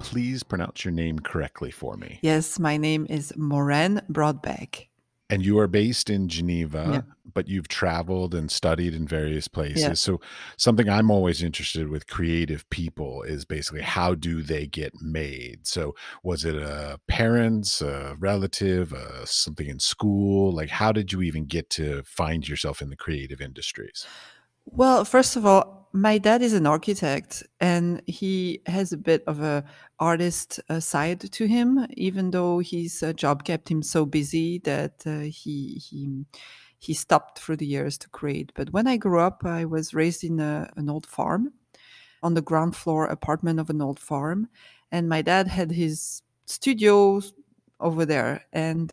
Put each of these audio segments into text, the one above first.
Please pronounce your name correctly for me. Yes, my name is Mauren Brodbeck. And you are based in Yeah. Geneva, but you've traveled and studied in various Yeah. places. So, something I'm always interested with creative people is basically how do they get made? So, was it a parents, a relative, uh, something in school? Like, how did you even get to find yourself in the creative industries? Well, first of all, my dad is an architect and he has a bit of a artist uh, side to him, even though his uh, job kept him so busy that uh, he he he stopped through the years to create. But when I grew up, I was raised in a, an old farm, on the ground floor apartment of an old farm, and my dad had his studio over there. And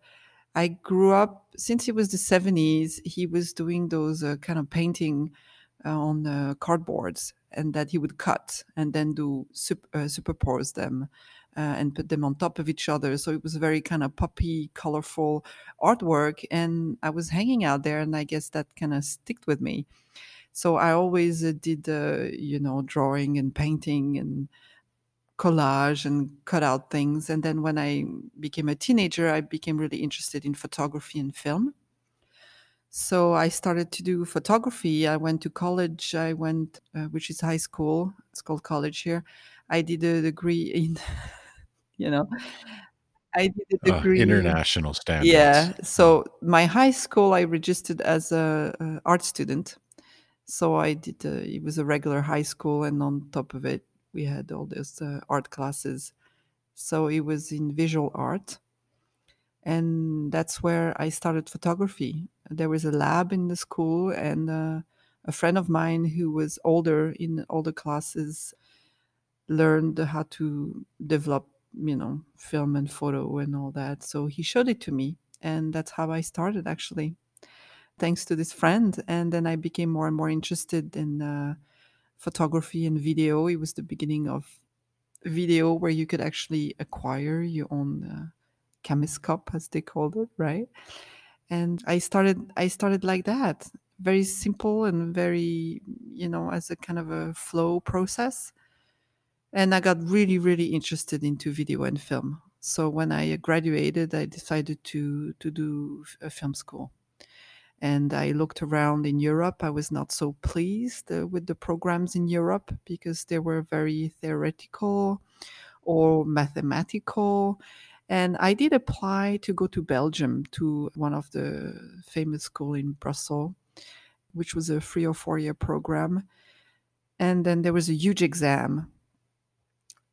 I grew up since it was the 70s, he was doing those uh, kind of painting on uh, cardboards and that he would cut and then do sup- uh, superpose them uh, and put them on top of each other. So it was very kind of poppy, colorful artwork. And I was hanging out there, and I guess that kind of sticked with me. So I always uh, did, uh, you know, drawing and painting and collage and cut out things. And then when I became a teenager, I became really interested in photography and film. So I started to do photography. I went to college. I went, uh, which is high school. It's called college here. I did a degree in, you know, I did a Uh, degree. international standards. Yeah. So my high school, I registered as a, a art student. So I did. A, it was a regular high school, and on top of it, we had all those uh, art classes. So it was in visual art, and that's where I started photography. There was a lab in the school, and uh, a friend of mine who was older in all the classes learned how to develop, you know, film and photo and all that. So he showed it to me, and that's how I started actually, thanks to this friend. And then I became more and more interested in uh, photography and video. It was the beginning of video where you could actually acquire your own uh, as they called it, right? And I started, I started like that, very simple and very, you know, as a kind of a flow process. And I got really, really interested into video and film. So when I graduated, I decided to to do a film school. And I looked around in Europe. I was not so pleased uh, with the programs in Europe because they were very theoretical or mathematical. And I did apply to go to Belgium to one of the famous school in Brussels, which was a three or four year program. And then there was a huge exam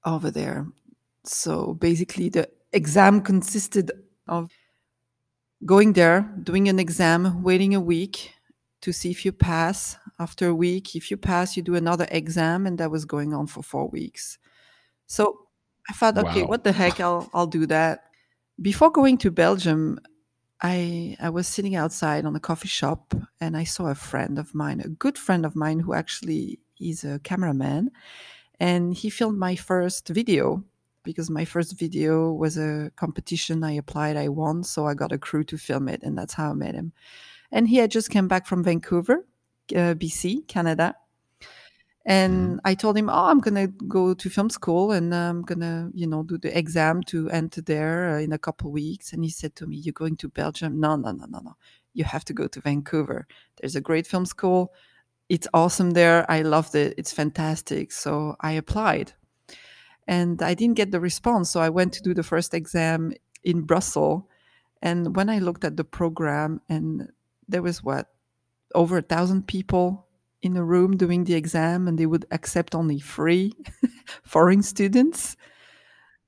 over there. So basically, the exam consisted of going there, doing an exam, waiting a week to see if you pass. After a week, if you pass, you do another exam, and that was going on for four weeks. So I thought, okay, Wow. what the heck, I'll I'll do that. Before going to Belgium, I I was sitting outside on a coffee shop, and I saw a friend of mine, a good friend of mine, who actually is a cameraman, and he filmed my first video because my first video was a competition I applied, I won, so I got a crew to film it, and that's how I met him. And he had just come back from Vancouver, uh, BC, Canada. And I told him, "Oh, I'm gonna go to film school, and I'm gonna, you know, do the exam to enter there uh, in a couple weeks." And he said to me, "You're going to Belgium? No, no, no, no, no. You have to go to Vancouver. There's a great film school. It's awesome there. I loved it. It's fantastic." So I applied, and I didn't get the response. So I went to do the first exam in Brussels, and when I looked at the program, and there was what over a thousand people in a room doing the exam and they would accept only three foreign students.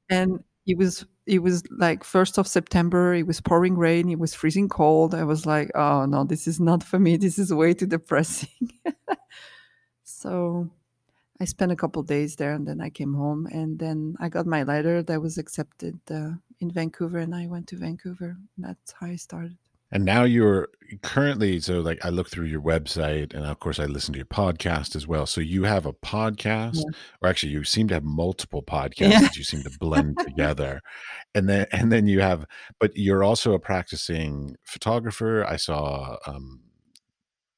And it was it was like first of september it was pouring rain it was freezing cold. I was like oh no this is not for me. This is way too depressing. So i spent a couple days there and then i came home and then i got my letter that was accepted uh, in vancouver and i went to vancouver. That's how i started And now you're currently so like I look through your website and of course I listen to your podcast as well. So you have a podcast Yeah. or actually you seem to have multiple podcasts Yeah. that you seem to blend together. And then and then you have but you're also a practicing photographer. I saw um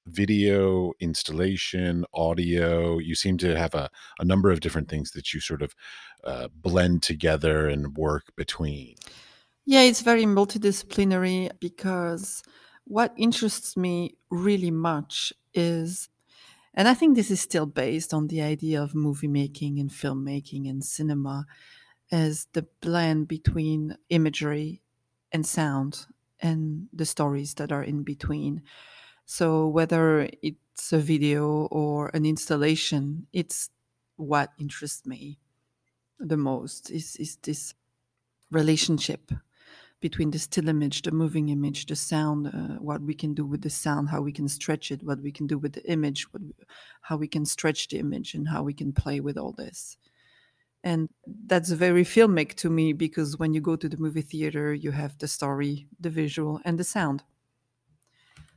video, installation, audio. You seem to have a a number of different things that you sort of uh, blend together and work between. Yeah, it's very multidisciplinary because what interests me really much is, and I think this is still based on the idea of movie making and filmmaking and cinema, is the blend between imagery and sound and the stories that are in between. So whether it's a video or an installation, it's what interests me the most is, is this relationship between the still image, the moving image, the sound, uh, what we can do with the sound, how we can stretch it, what we can do with the image, what, how we can stretch the image, and how we can play with all this. And that's very filmic to me because when you go to the movie theater, you have the story, the visual, and the sound.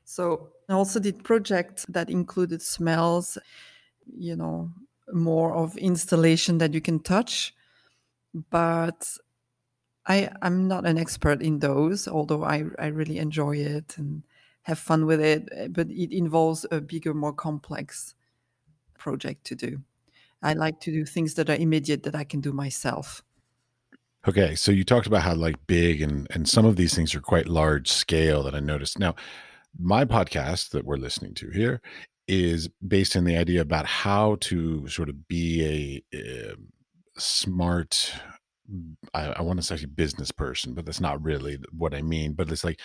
So I also did projects that included smells, you know, more of installation that you can touch. But I, I'm not an expert in those, although I, I really enjoy it and have fun with it. eh, But it involves a bigger, more complex project to do. I like to do things that are immediate that I can do myself. Okay, so you talked about how like big and and some of these things are quite large scale that I noticed. Now, my podcast that we're listening to here is based in the idea about how to sort of be a, um smart mm, I, I want to say business person, but that's not really what I mean. But it's like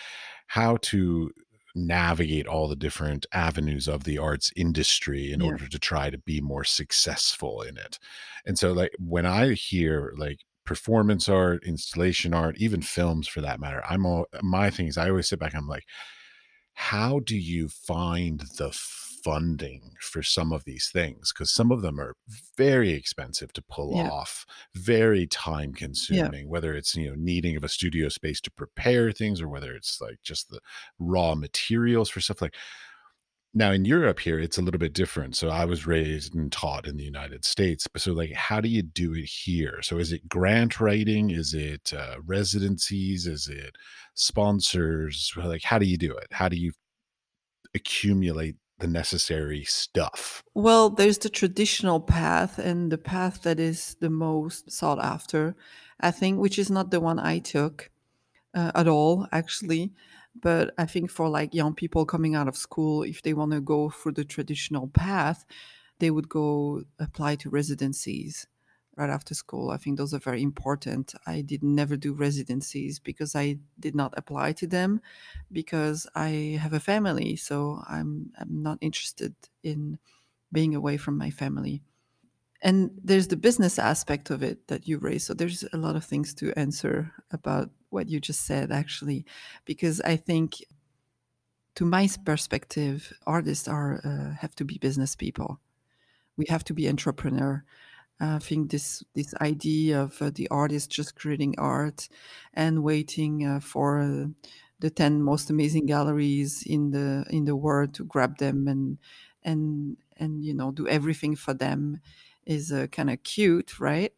how to navigate all the different avenues of the arts industry in Yeah. order to try to be more successful in it. And so, like, when I hear like performance art, installation art, even films for that matter, I'm all my thing is I always sit back I'm like, how do you find the funding for some of these things? Because some of them are very expensive to pull Yeah. off, very time Yeah. consuming, whether it's, you know, needing of a studio space to prepare things or whether it's like just the raw materials for stuff like now in Europe here, it's a little bit different. So I was raised and taught in the United States. But so like how do you do it here? So is it grant writing? Is it uh, residencies? Is it sponsors? Like how do you do it? How do you accumulate the necessary stuff? Well, there's the traditional path and the path that is the most sought after, I think, which is not the one I took uh, at all, actually. But I think for like young people coming out of school, if they want to go through the traditional path, they would go apply to residencies right after school. I think those are very important. I did never do residencies because I did not apply to them because I have a family, so I'm I'm not interested in being away from my family. And there's the business aspect of it that you raised. So there's a lot of things to answer about what you just said, actually, because I think, to my perspective, artists are uh, have to be business people. We have to be entrepreneur. I think this this idea of uh, the artist just creating art and waiting uh, for uh, the ten most amazing galleries in the in the world to grab them and and and you know do everything for them is uh, kind of cute, right?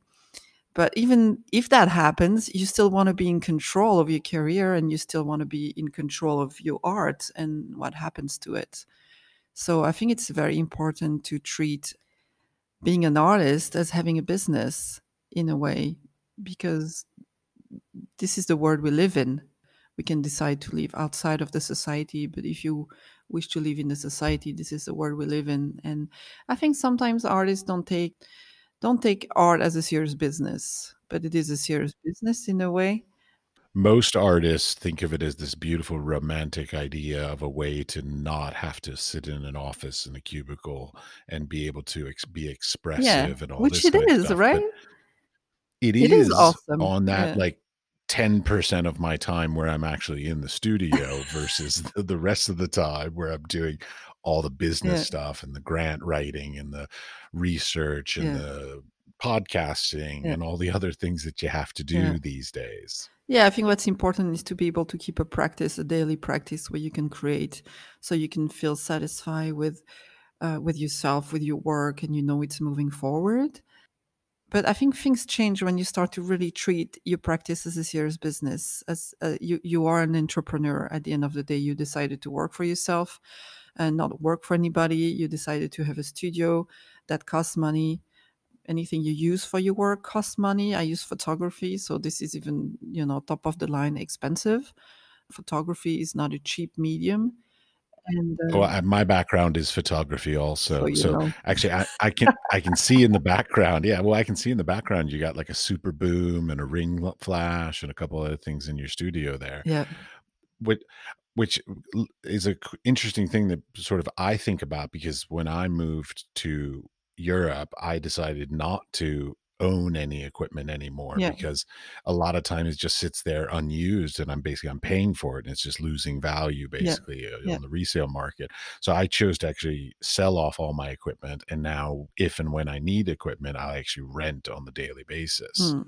But even if that happens, you still want to be in control of your career and you still want to be in control of your art and what happens to it. So I think it's very important to treat being an artist as having a business in a way because this is the world we live in. We can decide to live outside of the society, but if you wish to live in the society, this is the world we live in. And I think sometimes artists don't take don't take art as a serious business, but it is a serious business in a way. Most artists think of it as this beautiful romantic idea of a way to not have to sit in an office in a cubicle and be able to ex- be Yeah, expressive and all which this it of stuff. But right? it It is is awesome. on that Yeah. like 10% of my time where I'm actually in the studio versus the, the rest of the time where I'm doing all the business Yeah. stuff and the grant writing and the research and Yeah. the podcasting Yeah. and all the other things that you have to Yeah. do these days. Yeah, I think what's important is to be able to keep a practice, a daily practice where you can create, so you can feel satisfied with uh, with yourself, with your work, and you know it's moving forward. But I think things change when you start to really treat your practice as a serious business. As uh, you, you are an entrepreneur. At the end of the day, you decided to work for yourself and not work for anybody. You decided to have a studio that costs money anything you use for your work costs money. I use photography, so this is even, you know, top of the line expensive. Photography is not a cheap medium. And uh, Well, my background is photography also. you So actually, I, I can I can see in the background. Yeah, well, I can see in the background you got like a super boom and a ring flash and a couple of other things in your studio there. yeah, Which which is a interesting thing that sort of I think about because when I moved to Europe, I decided not to own any equipment anymore yeah, because a lot of times it just sits there unused and I'm basically I'm paying for it and it's just losing value basically uh, yeah. on the resale market. So I chose to actually sell off all my equipment and now if and when I need equipment, I actually rent on the daily basis. Hmm.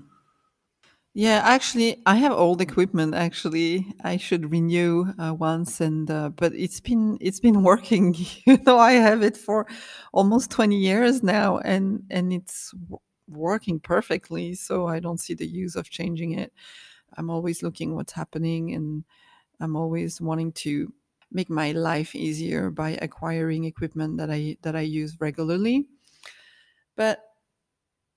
Yeah, actually, I have old equipment. Actually, I should renew uh, once, and uh, but it's been it's been working. You know, I have it for almost twenty years now, and and it's working perfectly. So I don't see the use of changing it. I'm always looking what's happening, and I'm always wanting to make my life easier by acquiring equipment that I that I use regularly. But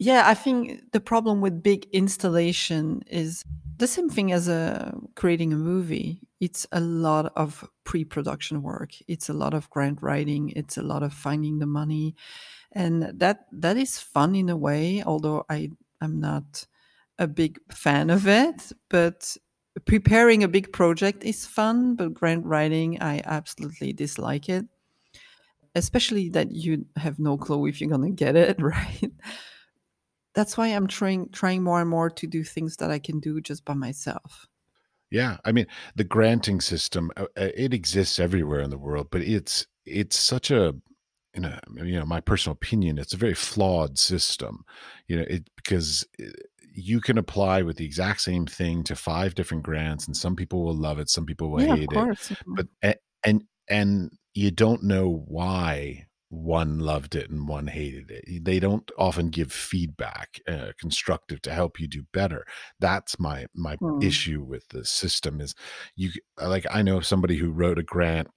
yeah, I think the problem with big installation is the same thing as a creating a movie. It's a lot of pre-production work. It's a lot of grant writing. It's a lot of finding the money, and that that is fun in a way. Although I I'm not a big fan of it, but preparing a big project is fun. But grant writing, I absolutely dislike it. Especially that you have no clue if you're gonna get it right that's why I'm trying trying more and more to do things that I can do just by myself. Yeah, I mean, the granting system, uh, uh, it exists everywhere in the world, but it's it's such a you know, you know, my personal opinion, it's a very flawed system. You know, it because uh, you can apply with the exact same thing to five different grants, and some people will love it, some people will Yeah, hate it, but and and you don't know why one loved it and one hated it. They don't often give feedback, uh, constructive to help you do better. That's my my Mm. issue with the system is you like I know somebody who wrote a grant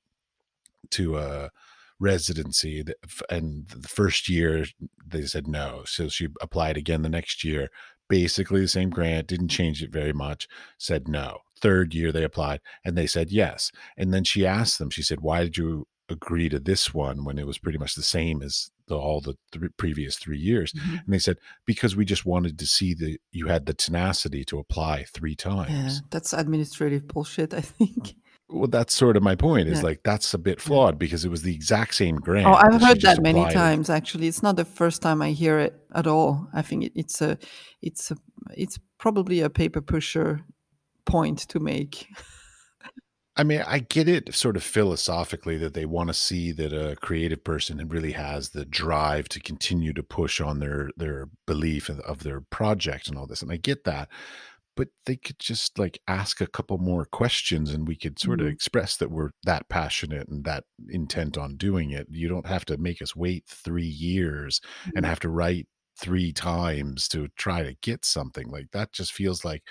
to a residency that, and the first year they said no so she applied again the next year basically the same grant didn't change it very much said no third year they applied and they said yes and then she asked them she said why did you agree to this one when it was pretty much the same as the, all the th- previous three years Mhm. and they said because we just wanted to see that you had the tenacity to apply three times Yeah, times that's administrative bullshit, I think. well, that's sort of my point is Yeah, like that's a bit flawed because it was the exact same grant. Oh, I've heard that many applied it. times actually. It's not the first time I hear it at all. I think it, it's a it's a it's probably a paper pusher point to make. I mean, I get it sort of philosophically that they want to see that a creative person really has the drive to continue to push on their their belief of, of their project and all this, and I get that. But they could just like ask a couple more questions, and we could sort of Mhm. express that we're that passionate and that intent on doing it. You don't have to make us wait three years and Mhm. have to write three times to try to get something like that. Just feels like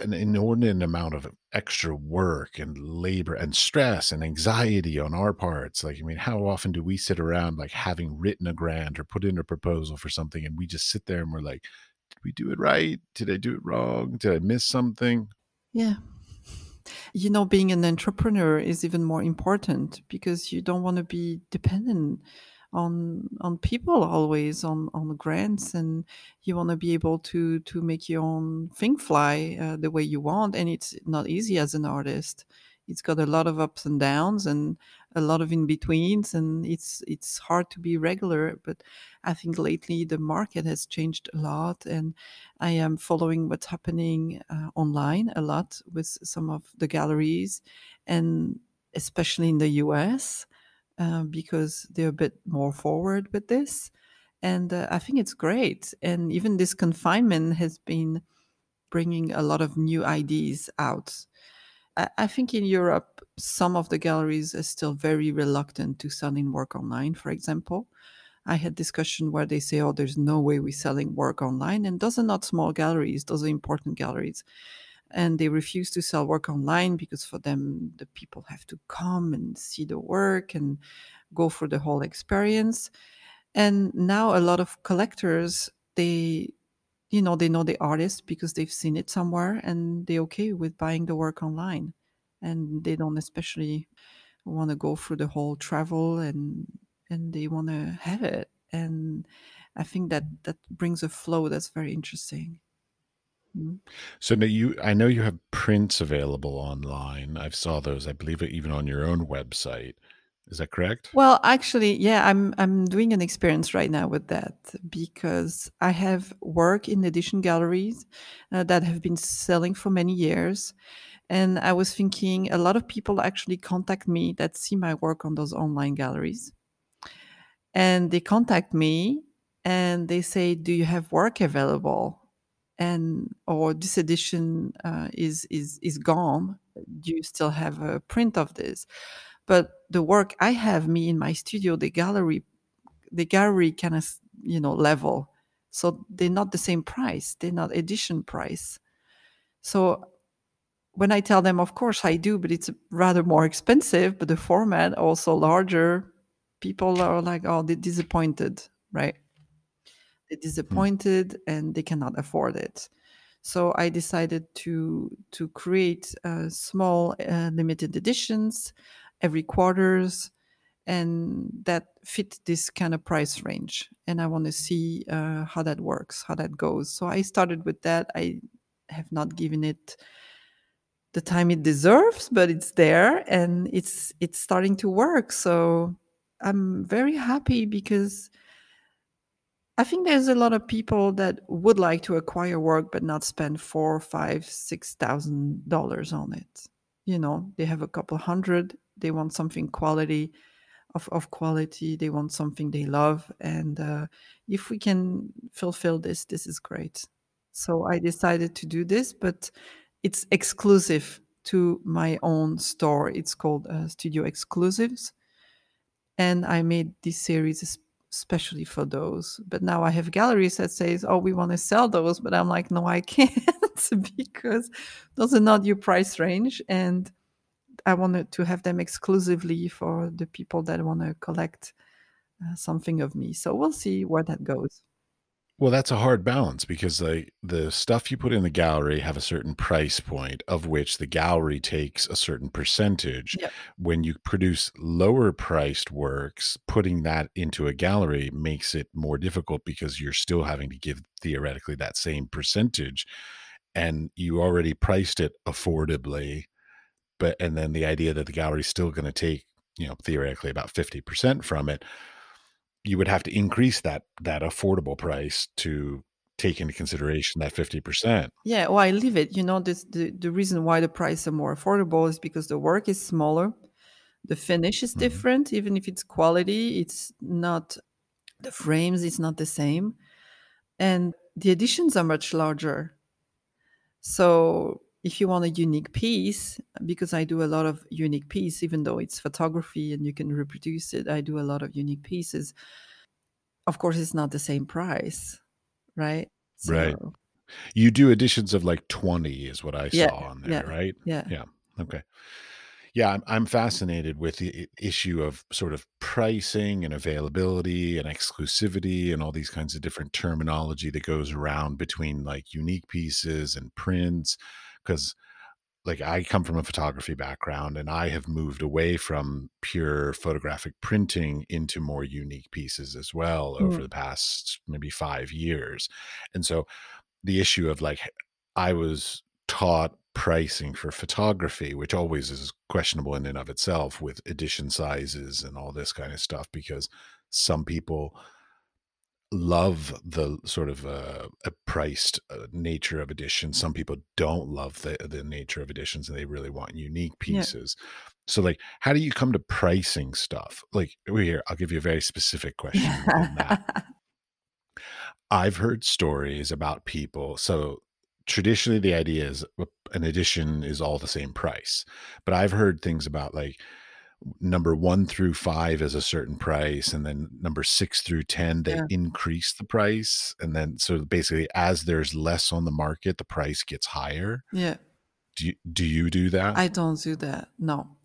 an inordinate amount of extra work and labor and stress and anxiety on our parts. Like, I mean, how often do we sit around like having written a grant or put in a proposal for something and we just sit there and we're like, did we do it right? Did I do it wrong? Did I miss something? Yeah. You know, being an entrepreneur is even more important because you don't want to be dependent on on people always on on grants and you want to be able to to make your own thing fly uh, the way you want and it's not easy as an artist. It's got a lot of ups and downs and a lot of in betweens and it's it's hard to be regular but i think lately the market has changed a lot and i am following what's happening uh, online a lot with some of the galleries and especially in the us uh, because they're a bit more forward with this. And uh, I think it's great. And even this confinement has been bringing a lot of new ideas out. I, I think in Europe, some of the galleries are still very reluctant to selling work online, for example. I had discussion where they say, "Oh, there's no way we're selling work online," and those are not small galleries; those are important galleries, and they refuse to sell work online because for them, the people have to come and see the work and go for the whole experience. And now a lot of collectors, they, you know, they know the artist because they've seen it somewhere, and they're okay with buying the work online, and they don't especially want to go through the whole travel and and they want to have it. And I think that that brings a flow that's very interesting. Mm. So now you, I know you have prints available online. I saw those. I believe even on your own website. Is that correct? Well, actually, yeah, I'm I'm doing an experience right now with that because I have work in edition galleries uh, that have been selling for many years, and I was thinking a lot of people actually contact me that see my work on those online galleries, and they contact me and they say, "Do you have work available?" And or this edition uh, is is is gone. Do you still have a print of this? But the work I have me in my studio, the gallery, the gallery kind of you know level, so they're not the same price. They're not edition price. So when I tell them, of course I do, but it's rather more expensive, but the format also larger. People are like, oh, they're disappointed, right? Hmm. disappointed and they cannot afford it. So I decided to to create uh, small uh, limited editions every quarters and that fit this kind of price range and i want to see uh, how that works how that goes so i started with that i have not given it the time it deserves but it's there and it's it's starting to work so i'm very happy because i think there's a lot of people that would like to acquire work but not spend four five six thousand dollars on it. You know they have a couple hundred they want something quality of, of quality they want something they love and uh, if we can fulfill this this is great. So i decided to do this but it's exclusive to my own store. It's called uh, studio exclusives and i made this series especially for those but now i have galleries that says oh we want to sell those but i'm like no i can't because those are not your price range and I wanted to have them exclusively for the people that want to collect uh, something of me. So we'll see where that goes. Well, that's a hard balance because like the stuff you put in the gallery have a certain price point of which the gallery takes a certain percentage. Yep. When you produce lower priced works, putting that into a gallery makes it more difficult because you're still having to give theoretically that same percentage and you already priced it affordably but and then the idea that the gallery's still going to take you know theoretically about 50% from it you would have to increase that that affordable price to take into consideration that 50% Yeah, well, I leave it. You know, this the, the reason why the price are more affordable is because the work is smaller, the finish is Mhm. different, even if it's quality, it's not the frames, it's not the same. And the additions are much larger. So if you want a unique piece, because I do a lot of unique piece, even though it's photography and you can reproduce it, I do a lot of unique pieces. Of course, it's not the same price, right? Right. You do editions of like 20 is what i yeah, saw on there yeah, right yeah, yeah okay yeah I'm, I'm fascinated with the issue of sort of pricing and availability and exclusivity and all these kinds of different terminology that goes around between like unique pieces and prints because like I come from a photography background and I have moved away from pure photographic printing into more unique pieces as well over Mm, the past maybe 5 years. And so the issue of like I was taught pricing for photography, which always is questionable in and of itself with edition sizes and all this kind of stuff because some people love the sort of uh, priced uh, nature of editions. Some people don't love the the nature of editions, and they really want unique yeah. pieces. So, like, how do you come to pricing stuff? Like, we here, I'll give you a very specific question that. I've heard stories about people. So, traditionally the idea is an edition is all the same price. But I've heard things about like number 1 through 5 is a certain price and then number 6 through 10 they Yeah. increase the price and then so basically as there's less on the market the price gets higher. Yeah. Do you do you do that? I don't do that. No.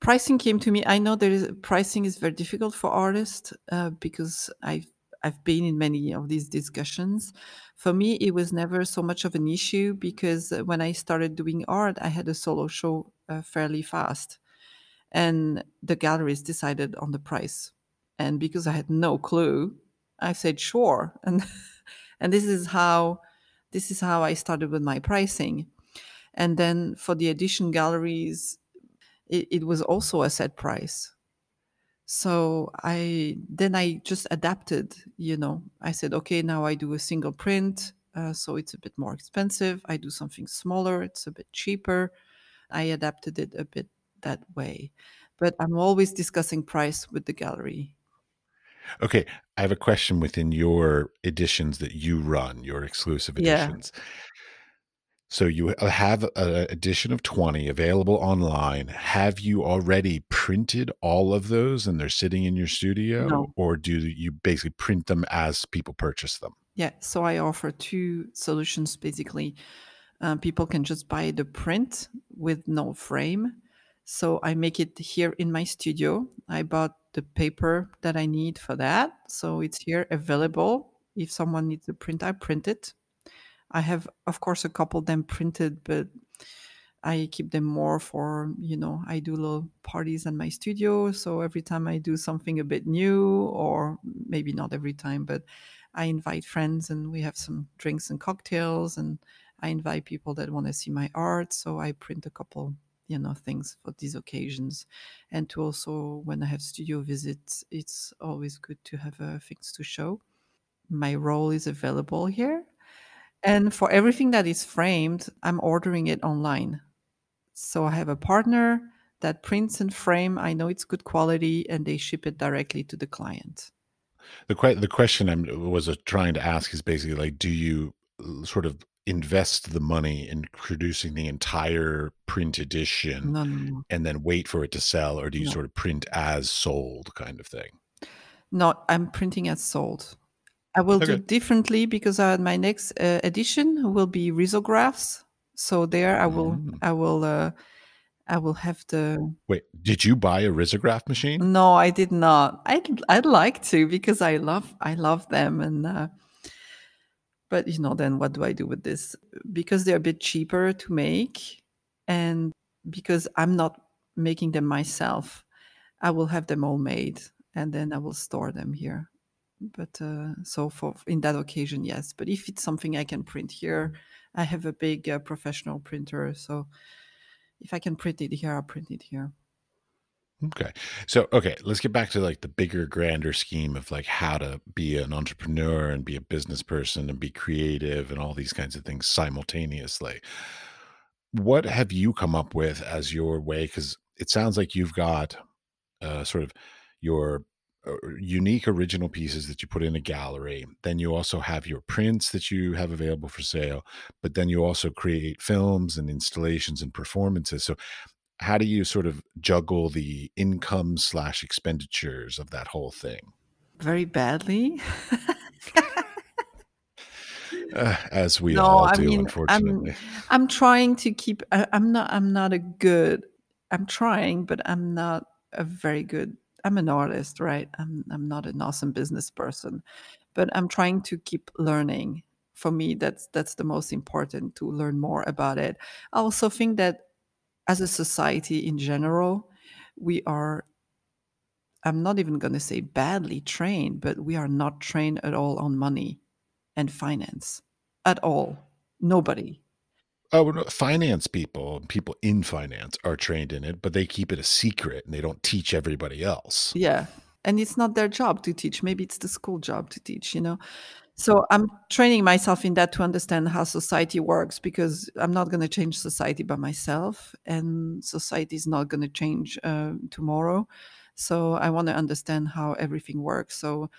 Pricing came to me. I know there is pricing is very difficult for artists uh, because I've I've been in many of these discussions. For me, it was never so much of an issue because uh, when I started doing art, I had a solo show uh, fairly fast, and the galleries decided on the price. And because I had no clue, I said sure, and and this is how this is how I started with my pricing. And then for the edition galleries, it, it was also a set price. So I then I just adapted, you know. I said, okay, now I do a single print, uh, so it's a bit more expensive. I do something smaller, it's a bit cheaper. I adapted it a bit that way. But I'm always discussing price with the gallery. Okay, I have a question within your editions that you run, your exclusive Yeah. editions. So you uh, have an edition of 20 available online. Have you already printed all of those and they're sitting in your studio No. or do you basically print them as people purchase them? Yeah, so I offer two solutions basically. Um, people can just buy the print with no frame. So I make it here in my studio. I bought the paper that I need for that. So it's here available. If someone needs a print, I print it. I have, of course, a couple them printed, but I keep them more for, you know, I do little parties in my studio. So every time I do something a bit new, or maybe not every time, but I invite friends and we have some drinks and cocktails and I invite people that want to see my art. So I print a couple, you know, things for these occasions. And to also, when I have studio visits, it's always good to have uh, things to show. My role is available here. And for everything that is framed, I'm ordering it online. So I have a partner that prints and frame. I know it's good quality and they ship it directly to the client. The que- the question I was uh, trying to ask is basically like, do you sort of invest the money in producing the entire print edition No, no, no. and then wait for it to sell, or do you sort of print as sold kind of thing? No, I'm printing as sold. I will do Okay. differently because uh, my next uh, edition will be risographs. So there I will Mm. I will uh, I will have the Wait, did you buy a risograph machine? No, I did not. I'd I'd like to because I love I love them and uh, but you know then what do I do with this? Because they're a bit cheaper to make and because I'm not making them myself, I will have them all made and then I will store them here. But uh, so for in that occasion, yes. But if it's something I can print here, I have a big uh, professional printer, so if I can print it here, I'll print it here. Okay. So, okay, let's get back to like the bigger, grander scheme of like how to be an entrepreneur and be a business person and be creative and all these kinds of things simultaneously. What have you come up with as your way? Because it sounds like you've got uh, sort of your uh, unique original pieces that you put in a gallery. Then you also have your prints that you have available for sale, but then you also create films and installations and performances. So, how do you sort of juggle the income slash expenditures of that whole thing? Very badly. Uh, as we No, all I do, mean, I'm unfortunately. I'm trying to keep. I, I'm not. I'm not a good. I'm trying, but I'm not a very good. I'm an artist, right? I'm. I'm not an awesome business person, but I'm trying to keep learning. For me, that's that's the most important to learn more about it. I also think that as a society in general, we are. I'm not even going to say badly trained, but we are not trained at all on money and finance at all. Nobody. Oh, no, finance people, people in finance are trained in it, but they keep it a secret and they don't teach everybody else. Yeah. And it's not their job to teach. Maybe it's the school job to teach, you know? So I'm training myself in that to understand how society works because I'm not going to change society by myself and society is not going to change uh, tomorrow. So I want to understand how everything works. So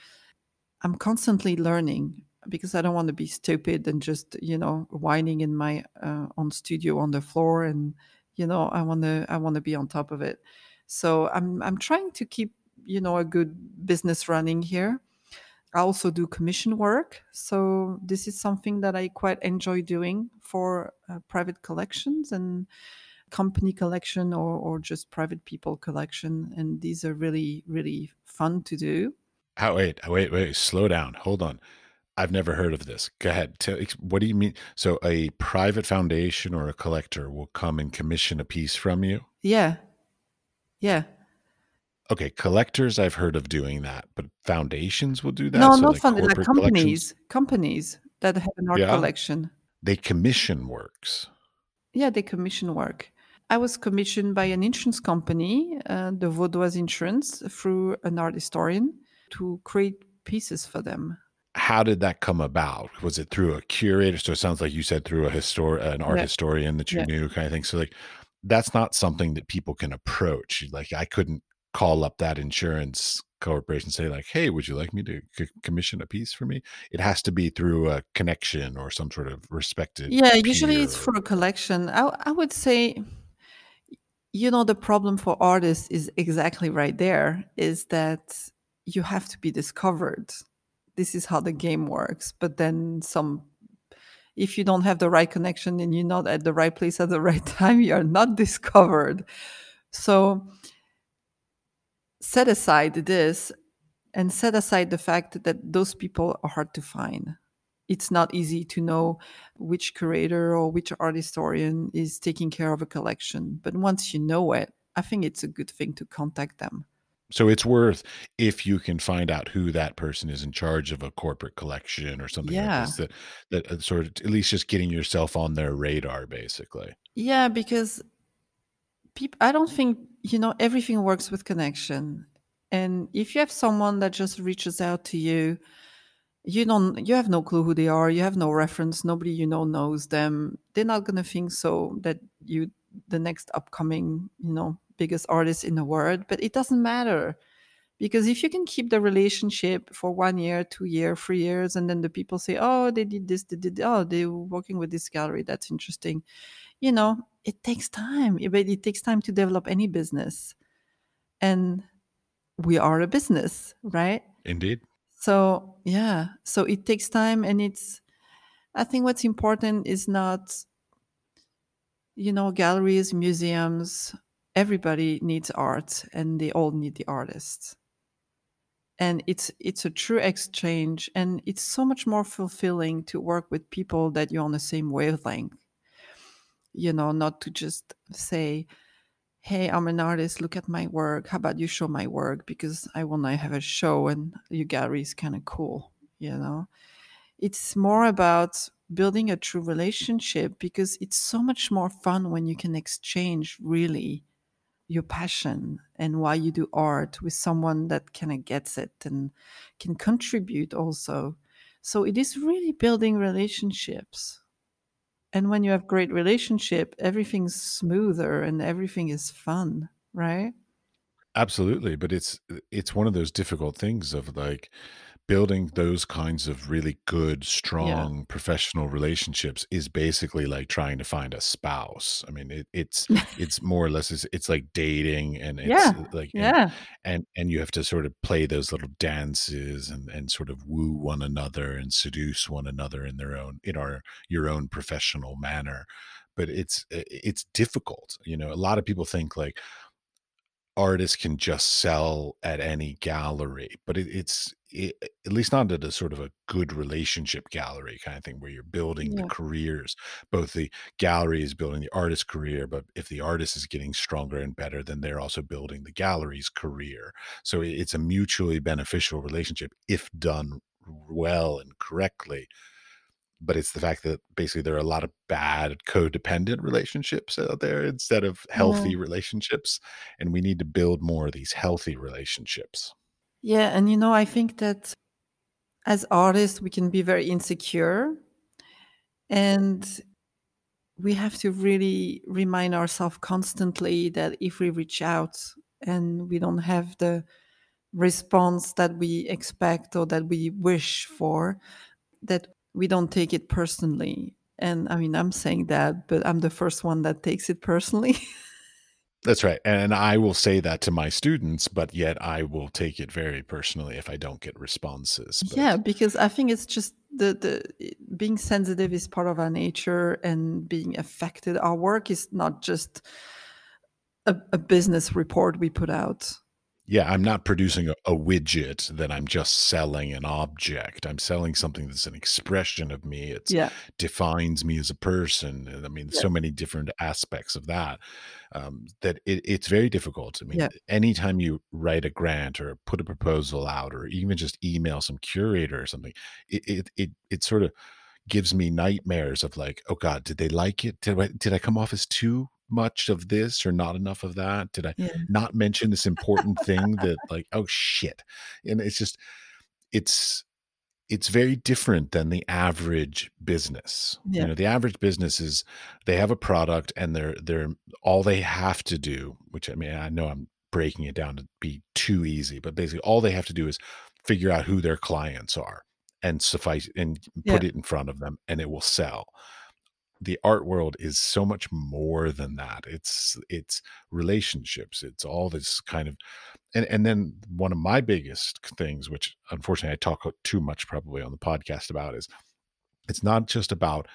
I'm constantly learning because I don't want to be stupid and just you know whining in my uh, on studio on the floor and you know I want to I want to be on top of it. So I'm I'm trying to keep you know a good business running here. I also do commission work, so this is something that I quite enjoy doing for uh, private collections and company collection or or just private people collection, and these are really really fun to do. How wait, wait, wait, slow down. Hold on. I've never heard of this. Go ahead. Tell, what do you mean? So a private foundation or a collector will come and commission a piece from you? Yeah. Yeah. Okay, collectors I've heard of doing that, but foundations will do that. No, so not like fund like companies, companies that have an art Yeah, collection. they commission works. Yeah, they commission work. I was commissioned by an insurance company, uh, the Vaudoise Insurance, through an art historian to create pieces for them. How did that come about? Was it through a curator? So it sounds like you said through a histor an art Yeah. historian that you Yeah. knew kind of thing. So like that's not something that people can approach. Like I couldn't call up that insurance corporation and say like, "Hey, would you like me to c- commission a piece for me?" It has to be through a connection or some sort of respected Yeah, usually it's for a collection. I, I would say, you know, the problem for artists is exactly right there is that you have to be discovered. This is how the game works. But then some, if you don't have the right connection and you're not at the right place at the right time, you are not discovered. So set aside this and set aside the fact that those people are hard to find. It's not easy to know which curator or which art historian is taking care of a collection. But once you know it, I think it's a good thing to contact them. So it's worth if you can find out who that person is in charge of a corporate collection or something like Yeah. this that that uh, sort of at least just getting yourself on their radar basically. Yeah, because people, I don't think, you know, everything works with connection. And if you have someone that just reaches out to you, you don't, you have no clue who they are, you have no reference, nobody you know knows them, they're not going to think so that you, the next upcoming, you know, biggest artist in the world. But it doesn't matter because if you can keep the relationship for one year, two year, three years, and then the people say, "Oh, they did this, they did, oh, they were working with this gallery. That's interesting." You know, it takes time. It, but it takes time to develop any business, and we are a business, right? Indeed. So yeah, so it takes time, and it's. I think what's important is not, you know, galleries, museums. Everybody needs art, and they all need the artists and it's it's a true exchange and it's so much more fulfilling to work with people that you're on the same wavelength you know not to just say hey i'm an artist look at my work how about you show my work because i want to have a show and your gallery is kind of cool you know it's more about building a true relationship because it's so much more fun when you can exchange really your passion and why you do art with someone that kind of gets it and can contribute also. So it is really building relationships. And when you have great relationship, everything's smoother and everything is fun, right? Absolutely, but it's it's one of those difficult things of like building those kinds of really good, Yeah. strong professional relationships is basically like trying to find a spouse. I mean, it, it's it's more or less it's, it's like dating, and it's yeah. uh, like and Yeah. and and you have to sort of play those little dances and and sort of woo one another and seduce one another in their own in our your own professional manner. But it's it's difficult. You know, a lot of people think like artists can just sell at any gallery, but it, it's it, at least not at a sort of a good relationship gallery kind of thing where you're building the careers. Both the gallery is building the artist's career, but if the artist is getting stronger and better, then they're also building the gallery's career. So it's a mutually beneficial relationship if done well and correctly but it's the fact that basically there are a lot of bad codependent relationships out there instead of Yeah. healthy relationships and we need to build more of these healthy relationships Yeah. And you know, I think that as artists, we can be very insecure and we have to really remind ourselves constantly that if we reach out and we don't have the response that we expect or that we wish for, that we don't take it personally. And I mean, I'm saying that, but I'm the first one that takes it personally. That's right. And I will say that to my students, but yet I will take it very personally if I don't get responses. Yeah, because I think it's just the the being sensitive is part of our nature and being affected. Our work is not just a, a business report we put out. Yeah, I'm not producing a, a widget that I'm just selling an object. I'm selling something that's an expression of me. It Yeah. defines me as a person. And I mean, Yeah. so many different aspects of that um, that it, it's very difficult. I mean, Yeah. anytime you write a grant or put a proposal out or even just email some curator or something, it it it, it sort of gives me nightmares of like, oh God, did they like it? Did I, did I come off as too much of this or not enough of that? Did I Yeah. not mention this important thing that like, oh shit. And it's just, it's, it's very different than the average business. You know, the average business is they have a product and they're they're all they have to do, which I mean, I know I'm breaking it down to be too easy, but basically all they have to do is figure out who their clients are and suffice and Yeah. put it in front of them and it will sell. The art world is so much more than that. It's it's relationships. It's all this kind of and and then one of my biggest things, which unfortunately I talk too much probably on the podcast about, is it's not just about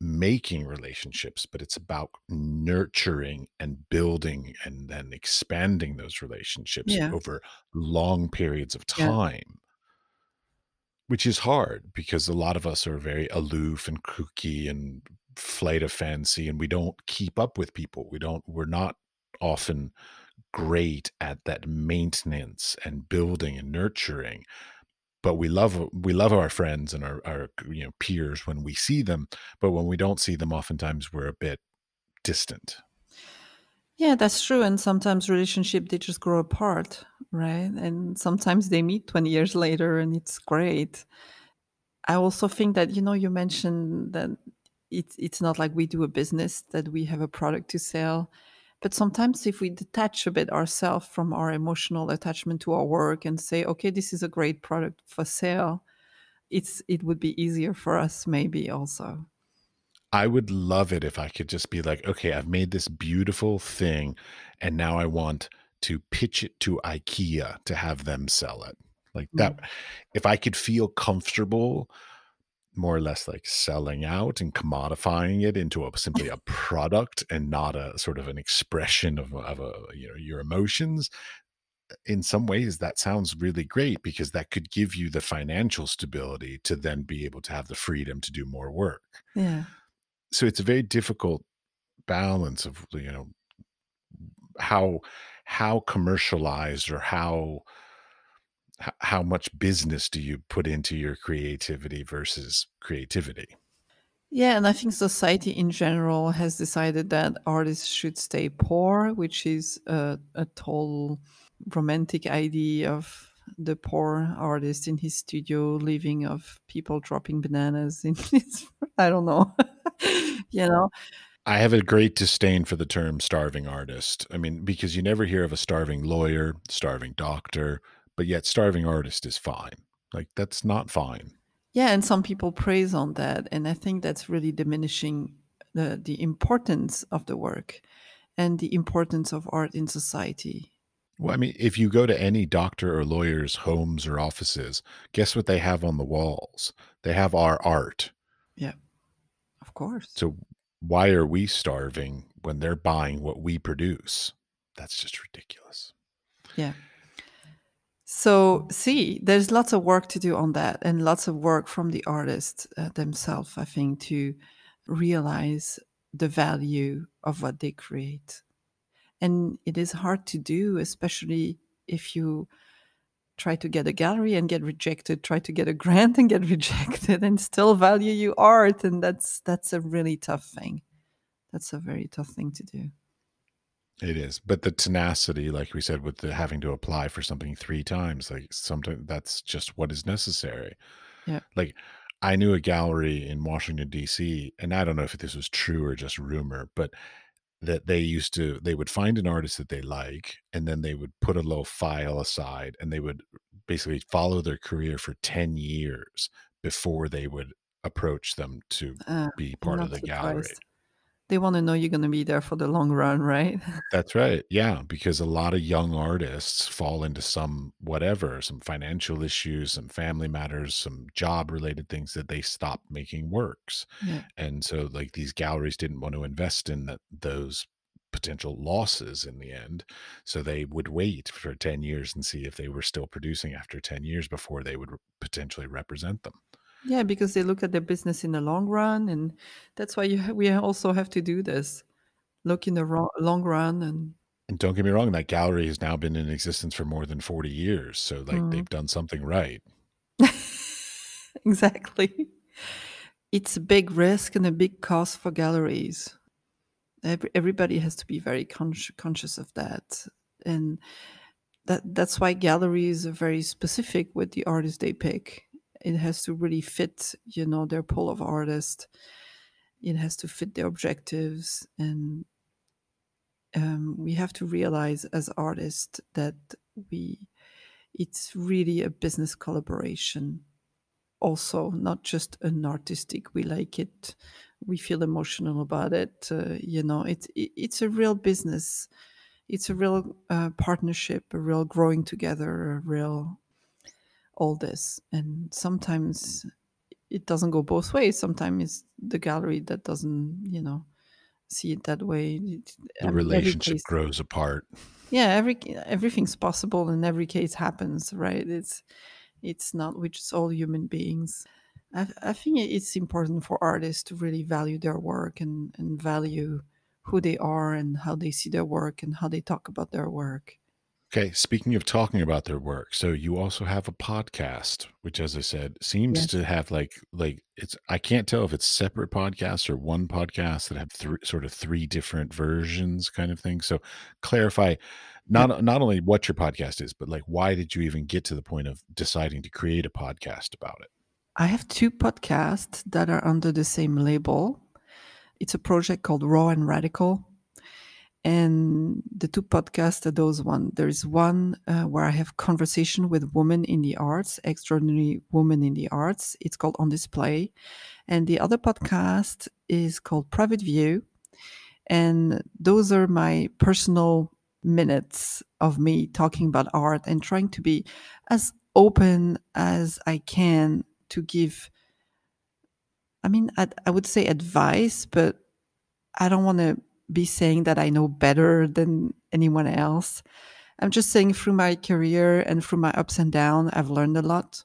making relationships, but it's about nurturing and building and then expanding those relationships Yeah. over long periods of Yeah. time, which is hard because a lot of us are very aloof and kooky and flight of fancy, and we don't keep up with people. We don't, we're not often great at that maintenance and building and nurturing but we love we love our friends and our, our you know peers when we see them but when we don't see them oftentimes we're a bit distant Yeah, that's true. And sometimes relationship they just grow apart, right? And sometimes they meet 20 years later and it's great. I also think that, you know, you mentioned that it's it's not like we do a business that we have a product to sell. But sometimes if we detach a bit ourselves from our emotional attachment to our work and say, okay, this is a great product for sale, it's it would be easier for us maybe also. i would love it if i could just be like okay i've made this beautiful thing and now i want to pitch it to ikea to have them sell it like that Mm. if i could feel comfortable more or less like selling out and commodifying it into a simply a product and not a sort of an expression of, of a you know your emotions in some ways that sounds really great because that could give you the financial stability to then be able to have the freedom to do more work Yeah. so it's a very difficult balance of you know how how commercialized or how h- how much business do you put into your creativity versus creativity Yeah, and I think society in general has decided that artists should stay poor, which is a, a total romantic idea of the poor artist in his studio living of people dropping bananas in his I don't know. you know? I have a great disdain for the term starving artist. I mean, because you never hear of a starving lawyer, starving doctor, but yet starving artist is fine. Like that's not fine. Yeah, and some people praise on that. And I think that's really diminishing the, the importance of the work and the importance of art in society. Well, I mean, if you go to any doctor or lawyer's homes or offices, guess what they have on the walls? They have our art. Yeah, of course. So why are we starving when they're buying what we produce? That's just ridiculous. Yeah. So, see, there's lots of work to do on that, and lots of work from the artists uh, themselves, I think, to realize the value of what they create. And it is hard to do, especially if you try to get a gallery and get rejected, try to get a grant and get rejected, and still value your art. And that's that's a really tough thing. That's a very tough thing to do. It is. But the tenacity, like we said, with the having to apply for something three times, like sometimes that's just what is necessary. Yeah. Like I knew a gallery in Washington, DC, and I don't know if this was true or just rumor, but that they used to they would find an artist that they like and then they would put a little file aside and they would basically follow their career for 10 years before they would approach them to Uh, be part of the gallery. They wanna know you're gonna be there for the long run, right? That's right. Yeah, because a lot of young artists fall into some whatever, some financial issues, some family matters, some job related things that they stop making works. Yeah. And so like these galleries didn't want to invest in that those potential losses in the end. So they would wait for 10 years and see if they were still producing after 10 years before they would potentially represent them. Yeah, because they look at their business in the long run, and that's why you we also have to do this. Look in the ro long run and And don't get me wrong, that gallery has now been in existence for more than 40 years. So like Mm. they've done something right. Exactly. It's a big risk and a big cost for galleries. Every everybody has to be very consci conscious of that, and that that's why galleries are very specific with the artists they pick. It has to really fit, you know, their pool of artists. It has to fit their objectives, and um, we have to realize as artists that we it's really a business collaboration also not just an artistic we like it we feel emotional about it uh, you know it's it, it's a real business it's a real uh, partnership a real growing together a real all this and sometimes it doesn't go both ways. Sometimes it's the gallery that doesn't you know see it that way. The I mean, every relationship grows apart. yeah every everything's possible and every case happens right? It's it's not we're just all human beings. I, I think it's important for artists to really value their work and, and value who they are and how they see their work and how they talk about their work Okay, speaking of talking about their work, so you also have a podcast, which, as I said, seems yes to have like like it's. I can't tell if it's separate podcasts or one podcast that have three sort of three different versions, kind of thing. So, clarify not not only what your podcast is, but like why did you even get to the point of deciding to create a podcast about it? i have two podcasts that are under the same label it's a project called raw and radical and the two podcasts are those one. There is one uh, where i have conversation with women in the arts extraordinary women in the arts. It's called on display. And the other podcast is called private view. And those are my personal minutes of me talking about art and trying to be as open as i can to give i mean i, I would say advice but i don't want to be saying that I know better than anyone else. I'm just saying through my career and through my ups and downs, I've learned a lot.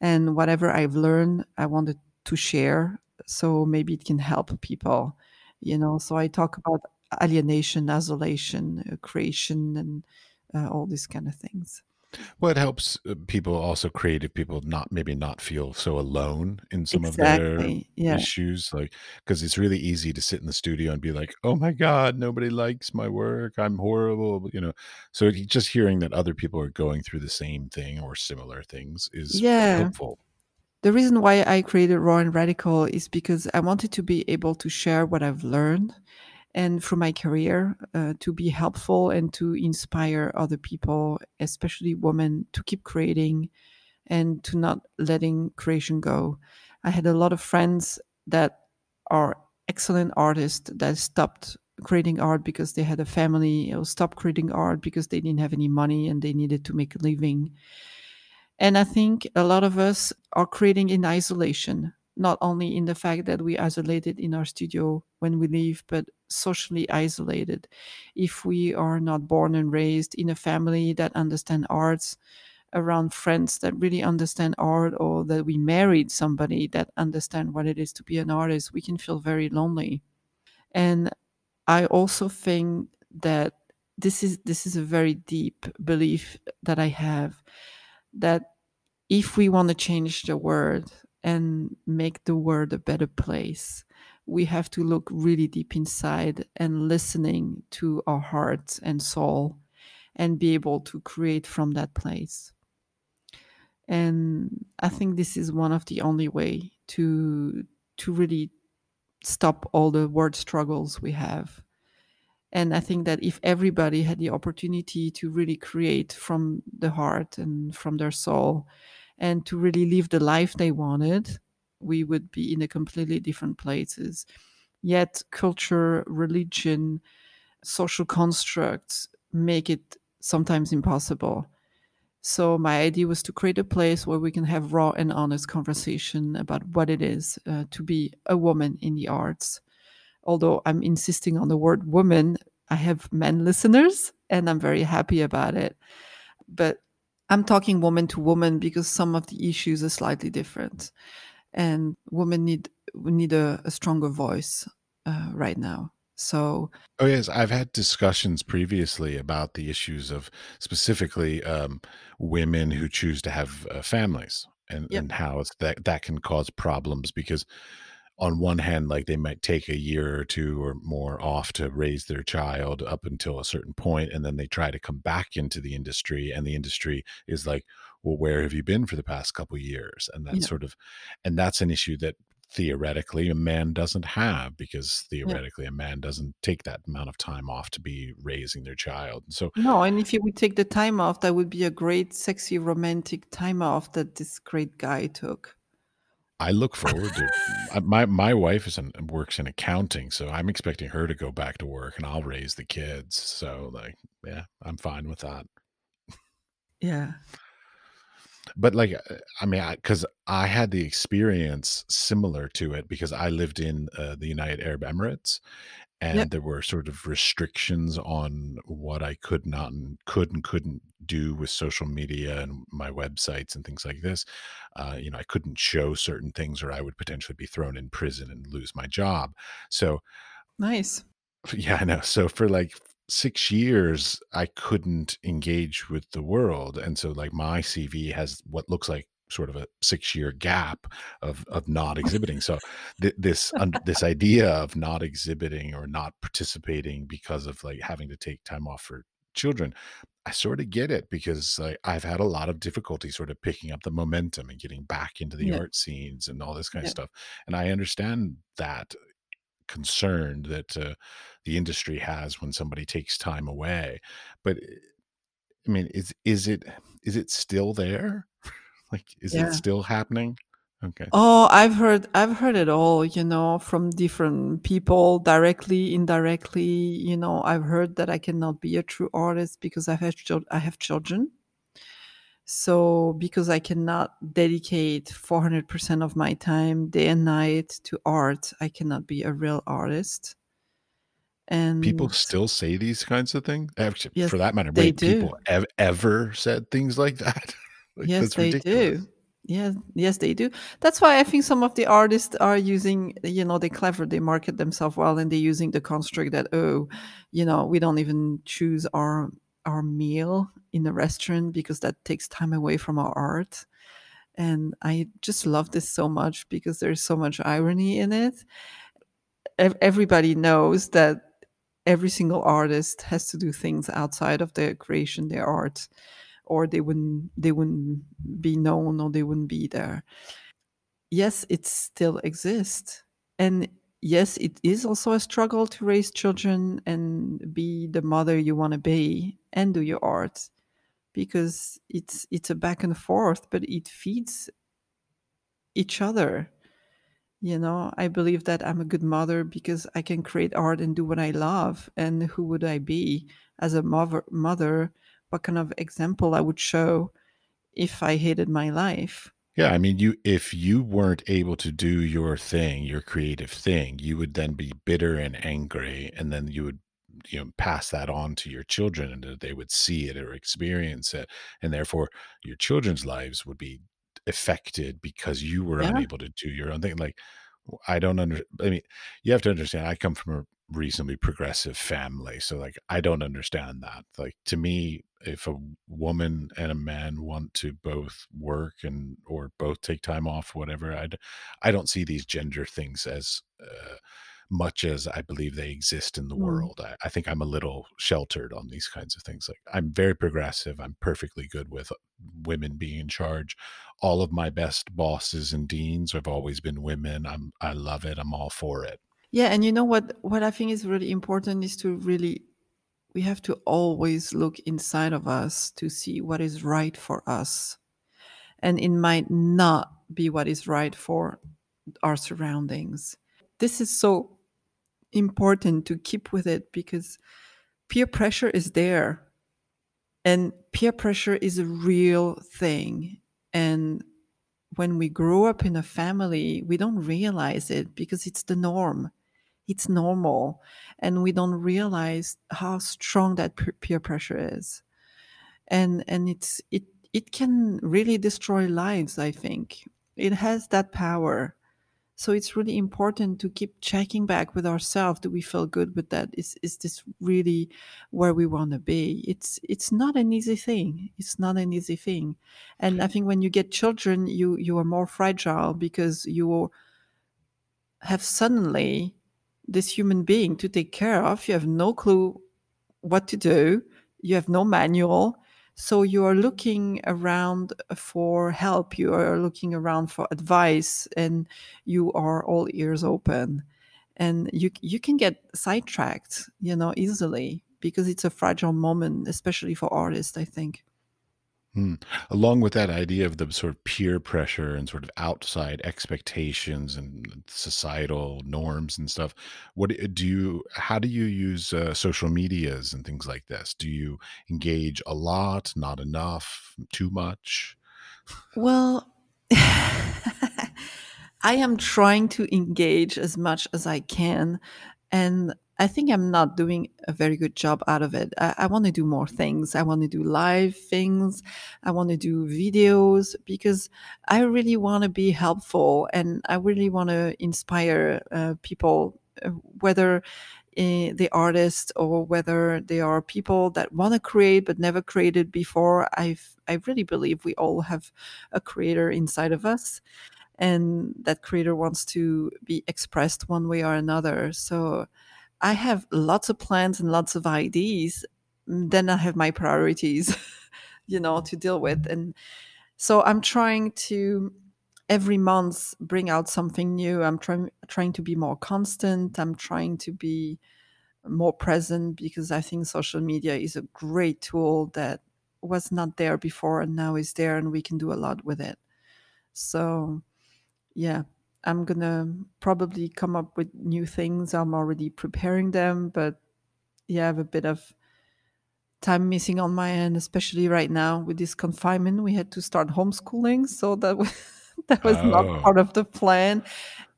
And whatever I've learned, I wanted to share. So maybe it can help people, you know. So I talk about alienation, isolation, creation, and uh, all these kind of things. Well, it helps uh, people, also creative people, not maybe not feel so alone in some of their Yeah. issues. Like, because it's really easy to sit in the studio and be like, "Oh my God, nobody likes my work. I'm horrible." You know, so just hearing that other people are going through the same thing or similar things is Yeah. helpful. The reason why I created Raw and Radical is because I wanted to be able to share what I've learned and through my career uh, to be helpful and to inspire other people, especially women, to keep creating and to not letting creation go. I had a lot of friends that are excellent artists that stopped creating art because they had a family or stopped creating art because they didn't have any money and they needed to make a living and I think a lot of us are creating in isolation, not only in the fact that we isolated in our studio when we leave, but socially isolated. If we are not born and raised in a family that understand arts, around friends that really understand art, or that we married somebody that understand what it is to be an artist, we can feel very lonely. And I also think that this is this is a very deep belief that I have that if we want to change the world and make the world a better place, we have to look really deep inside and listening to our heart and soul and be able to create from that place. And I think this is one of the only way to to really stop all the word struggles we have. And I think that if everybody had the opportunity to really create from the heart and from their soul, and to really live the life they wanted, we would be in a completely different places. Yet, culture, religion, social constructs make it sometimes impossible. So my idea was to create a place where we can have raw and honest conversation about what it is uh, to be a woman in the arts. Although I'm insisting on the word woman, I have men listeners and I'm very happy about it. But I'm talking woman to woman because some of the issues are slightly different, and women need need a, a stronger voice uh, right now. So, oh yes, I've had discussions previously about the issues of specifically um, women who choose to have uh, families and yeah, and how it's that that can cause problems because on one hand, like they might take a year or two or more off to raise their child up until a certain point, and then they try to come back into the industry, and the industry is like, well, where have you been for the past couple years? And that yeah, sort of, and that's an issue that theoretically a man doesn't have because yeah. theoretically a man doesn't take that amount of time off to be raising their child. So No, and if you would take the time off, that would be a great, sexy, romantic time off that this great guy took. I look forward to my my wife is in, works in accounting, so I'm expecting her to go back to work, and I'll raise the kids. So like, yeah, I'm fine with that. Yeah, But like, uh, I mean, because I, had the experience similar to it because I lived in uh, the United Arab Emirates, and there were sort of restrictions on what I could not and could and couldn't do with social media and my websites and things like this. Uh, you know, I couldn't show certain things, or I would potentially be thrown in prison and lose my job. So nice. yeah, I know. So for like 6 years, I couldn't engage with the world, and so, like, my CV has what looks like sort of a six-year gap of of not exhibiting. So th this und this idea of not exhibiting or not participating because of, like, having to take time off for children, I sorta get it because, like, I've had a lot of difficulty sort of picking up the momentum and getting back into the Yeah, art scenes and all this kinda stuff, and I understand that concern that uh, the industry has when somebody takes time away. But eh, I mean, is is it is it still there? Like, is it still happening? Okay. Oh, I've heard I've heard it all, you know, from different people, directly, indirectly. You know, I've heard that I cannot be a true artist because I have I have children. So because I cannot dedicate 400% of my time day and night to art, I cannot be a real artist. And people still say these kinds of things. Actually, yes, for that matter, they wait, do. people ev- ever said things like that? like Yes, they do. ridiculous. Yes, yes, they do. That's why I think some of the artists are using, you know, they're clever, they market themselves well, and they're using the construct that, oh, you know, we don't even choose our our meal in a restaurant because that takes time away from our art. And I just love this so much because there's so much irony in it. Everybody knows that every single artist has to do things outside of their creation, their art or they wouldn't they wouldn't be known or they wouldn't be there yes it still exists and yes it is also a struggle to raise children and be the mother you want to be and do your art because it's it's a back and forth but it feeds each other you know i believe that i'm a good mother because i can create art and do what i love and who would i be as a mother mother what kind of example i would show if I hated my life. Yeah, I mean, you if you weren't able to do your thing, your creative thing, you would then be bitter and angry, and then you would, you know, pass that on to your children, and they would see it or experience it, and therefore your children's lives would be affected because you were Yeah, unable to do your own thing. Like, i don't under. I mean, you have to understand. I come from a reasonably progressive family, so like, I don't understand that. Like, to me, if a woman and a man want to both work and or both take time off whatever i i don't see these gender things as uh, much as i believe they exist in the mm. world. I, I think i'm a little sheltered on these kinds of things like i'm very progressive i'm perfectly good with women being in charge. All of my best bosses and deans have always been women i'm i love it i'm all for it. Yeah, and you know what what I think is really important is to really we have to always look inside of us to see what is right for us. and it might not be what is right for our surroundings. This is so important to keep with it because peer pressure is there and peer pressure is a real thing and when we grow up in a family we don't realize it because it's the norm it's normal and we don't realize how strong that peer pressure is and and it's it it can really destroy lives i think it has that power so it's really important to keep checking back with ourselves. Do we feel good with that? Is is this really where we want to be? It's it's not an easy thing. It's not an easy thing. And I think when you get children, you you are more fragile because you have suddenly this human being to take care of. You have no clue what to do. You have no manual. So you are looking around for help, you are looking around for advice, and you are all ears open. And you you can get sidetracked, you know, easily because it's a fragile moment, especially for artists, I think. Hmm. Along with that idea of the sort of peer pressure and sort of outside expectations and societal norms and stuff, what do you? How do you use uh, social medias and things like this? Do you engage a lot, not enough, too much? Well, I am trying to engage as much as I can, and I think I'm not doing a very good job out of it. I, I want to do more things. I want to do live things. I want to do videos because I really want to be helpful and I really want to inspire uh, people, uh, whether uh, the artists or whether they are people that want to create but never created before. I've, I really believe we all have a creator inside of us and that creator wants to be expressed one way or another. So I have lots of plans and lots of ideas. Mm, then I have my priorities, you know, to deal with. And so I'm trying to every month bring out something new. I'm trying trying to be more constant. I'm trying to be more present because I think social media is a great tool that was not there before and now is there and we can do a lot with it. So yeah, I'm gonna probably come up with new things. I'm already preparing them, but yeah, I have a bit of time missing on my end, especially right now with this confinement. We had to start homeschooling, so that was that was oh. not part of the plan,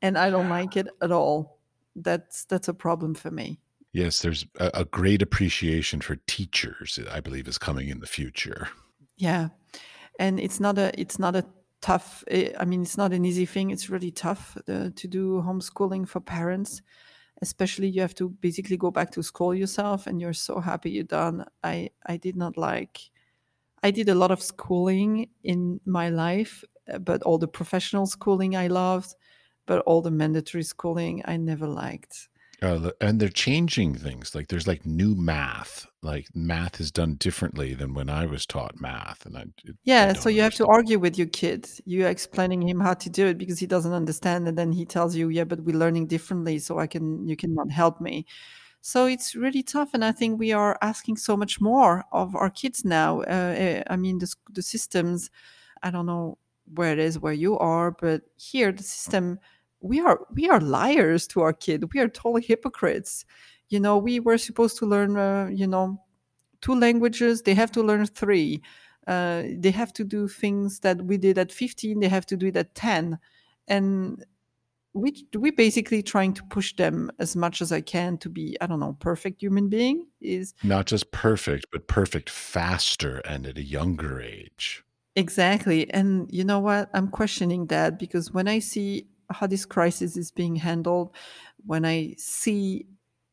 and I don't like it at all. That's that's a problem for me. Yes, there's a, a great appreciation for teachers. I believe is coming in the future. Yeah, and it's not a it's not a tough. Eh, I mean, it's not an easy thing. It's really tough to do homeschooling for parents, especially you have to basically go back to school yourself, and you're so happy you're done. I I did not like. I did a lot of schooling in my life, uh, but all the professional schooling I loved, but all the mandatory schooling I never liked. Uh, and they're changing things. Like there's like new math. Like math is done differently than when I was taught math. And I yeah, I so you understand. have to argue with your kid. You're explaining him how to do it because he doesn't understand, and then he tells you, "Yeah, but we're learning differently, so I can you cannot help me." So it's really tough, and I think we are asking so much more of our kids now. Uh, eh, I mean, the the systems. I don't know where it is where you are, but here the system we are we are liars to our kid. We are totally hypocrites. You know, we were supposed to learn, uh, you know, two languages. They have to learn three. Uh, they have to do things that we did at 15. They have to do it at 10. And we we basically trying to push them as much as I can to be I don't know perfect human being is not just perfect but perfect faster and at a younger age. Exactly. And you know what? I'm questioning that because when I see how this crisis is being handled, when I see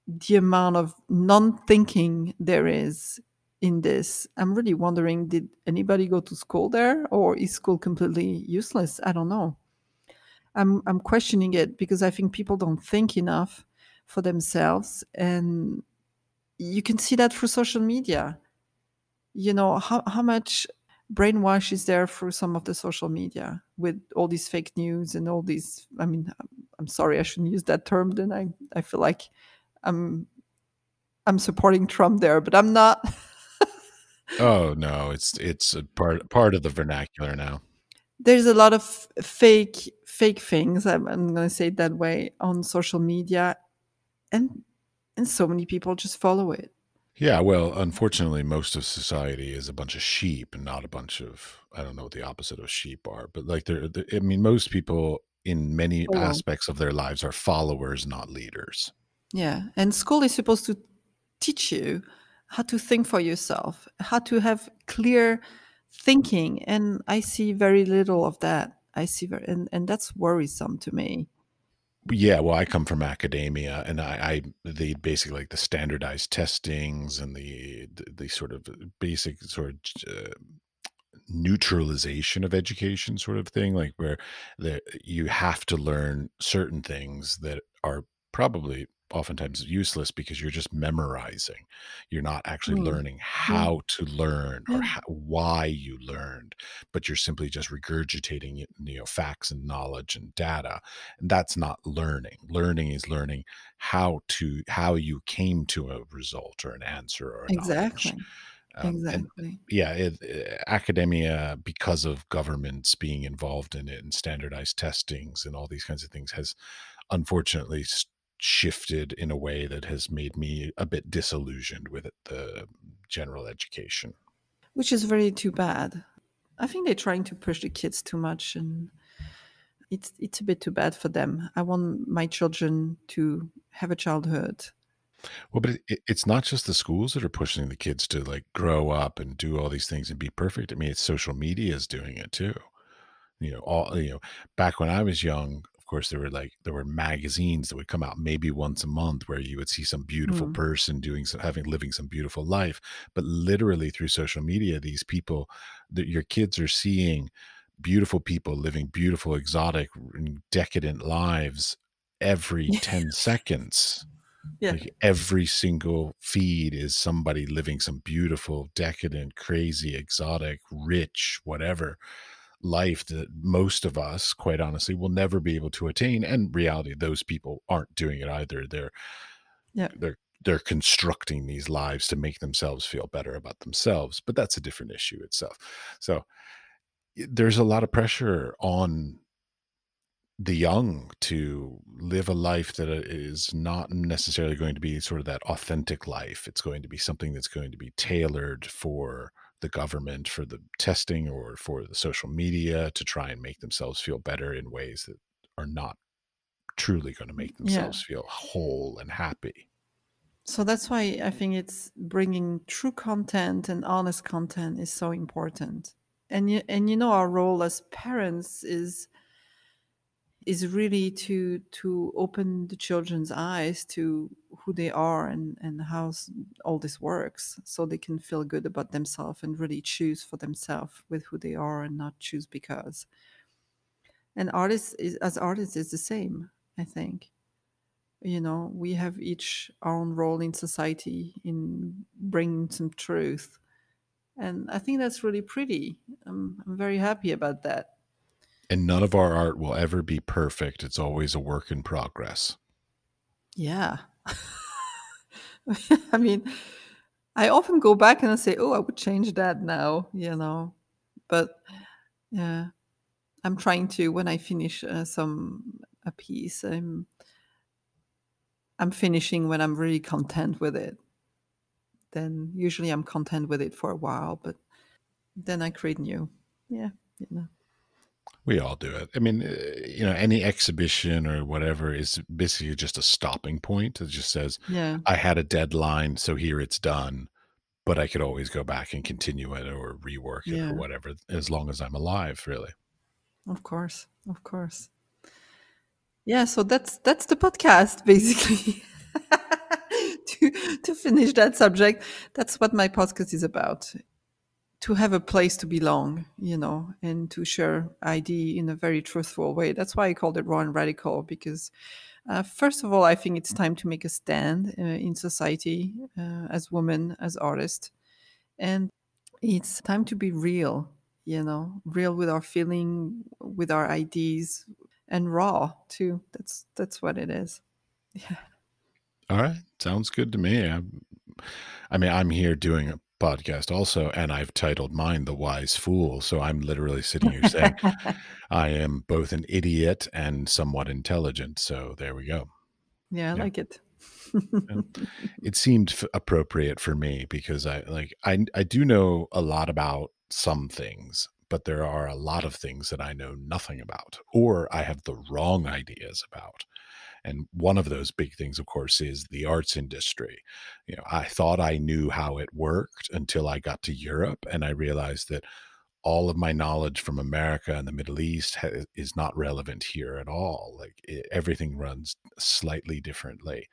the amount of non-thinking there is in this, I'm really wondering: Did anybody go to school there, or is school completely useless? I don't know. I'm I'm questioning it because I think people don't think enough for themselves, and you can see that through social media. You know how how much brainwash is there through some of the social media with all these fake news and all these i mean i'm sorry i shouldn't use that term then i i feel like i'm i'm supporting trump there but i'm not oh no it's it's a part part of the vernacular now there's a lot of fake fake things. I'm, I'm going to say it that way on social media, and and so many people just follow it. Yeah, well, unfortunately, most of society is a bunch of sheep and not a bunch of I don't know what the opposite of sheep are, but like they're, they're I mean, most people in many oh, Follow. aspects of their lives are followers, not leaders. Yeah, and school is supposed to teach you how to think for yourself, how to have clear thinking, and I see very little of that. I see very, and and that's worrisome to me. Yeah, well, I come from academia, and I, I the basically like the standardized testings and the the, the sort of basic sort of uh, neutralization of education sort of thing, like where the you have to learn certain things that are probably oftentimes useless because you're just memorizing. You're not actually Mm, learning yeah, how to learn or yeah, how, why you learned, but you're simply just regurgitating you know facts and knowledge and data. And that's not learning. Learning is learning how to how you came to a result or an answer or a knowledge. exactly, Um, exactly. yeah, it, uh, academia, because of governments being involved in it and standardized testings and all these kinds of things, has unfortunately shifted in a way that has made me a bit disillusioned with it, the general education. Which is very too bad. I think they're trying to push the kids too much, and it's it's a bit too bad for them. I want my children to have a childhood. Well, but it, it- it's not just the schools that are pushing the kids to like grow up and do all these things and be perfect. I mean, it's social media is doing it too. You know, all you know, back when I was young, of course, there were like there were magazines that would come out maybe once a month where you would see some beautiful Mm. person doing some having living some beautiful life. But literally through social media, these people that your kids are seeing beautiful people living beautiful, exotic, decadent lives every 10 seconds. Yeah, Like every single feed is somebody living some beautiful, decadent, crazy, exotic, rich, whatever life that most of us, quite honestly, will never be able to attain. And reality, those people aren't doing it either. They're yeah, they're they're constructing these lives to make themselves feel better about themselves. But that's a different issue itself. So there's a lot of pressure on the young to live a life that uh, not necessarily going to be sort of that authentic life. It's going to be something that's going to be tailored for the government, for the testing, or for the social media to try and make themselves feel better in ways that are not truly going to make yeah. themselves feel whole and happy. So that's why I think it's bringing true content and honest content is so important. And you, and you know our role as parents is is really to to open the children's eyes to who they are and and how all this works so they can feel good about themselves and really choose for themselves with who they are and not choose because. And artists is, as artists is the same i think. You know we have each our own role in society in bringing some truth. And i think that's really pretty. I'm, I'm very happy about that And none of our art will ever be perfect. It's always a work in progress. yeah i mean I often go back and I say, "Oh, I would change that now," you know. But yeah, I'm trying to when I finish uh, some a piece, I'm I'm finishing when I'm really content with it. Then usually I'm content with it for a while, but then I create new. Yeah, you know. We all do it. I mean, uh, you know, any exhibition or whatever is basically just a stopping point. It just says, Yeah, I had a deadline, so here it's done, but I could always go back and continue it or rework it or whatever, as long as I'm alive, really. Of course, of course. Yeah, so that's that's the podcast basically. to to finish that subject, that's what my podcast is about. To have a place to belong, you know, and to share ID in a very truthful way. That's why I called it raw and radical because, uh, first of all, I think it's time to make a stand uh, in society uh, as women, as artists, and it's time to be real, you know, real with our feeling, with our IDs, and raw too. That's that's what it is. Yeah. All right. Sounds good to me. I, I mean, I'm here doing a podcast also, and I've titled mine "The Wise Fool." So I'm literally sitting here saying I am both an idiot and somewhat intelligent. So there we go. Yeah, I Yeah. like it. It seemed f- appropriate for me because I like I I do know a lot about some things, but there are a lot of things that I know nothing about or I have the wrong ideas about. And one of those big things, of course, is the arts industry. You know, I thought I knew how it worked until I got to Europe and I realized that all of my knowledge from America and the Middle East ha- is not relevant here at all. Like e everything runs slightly differently.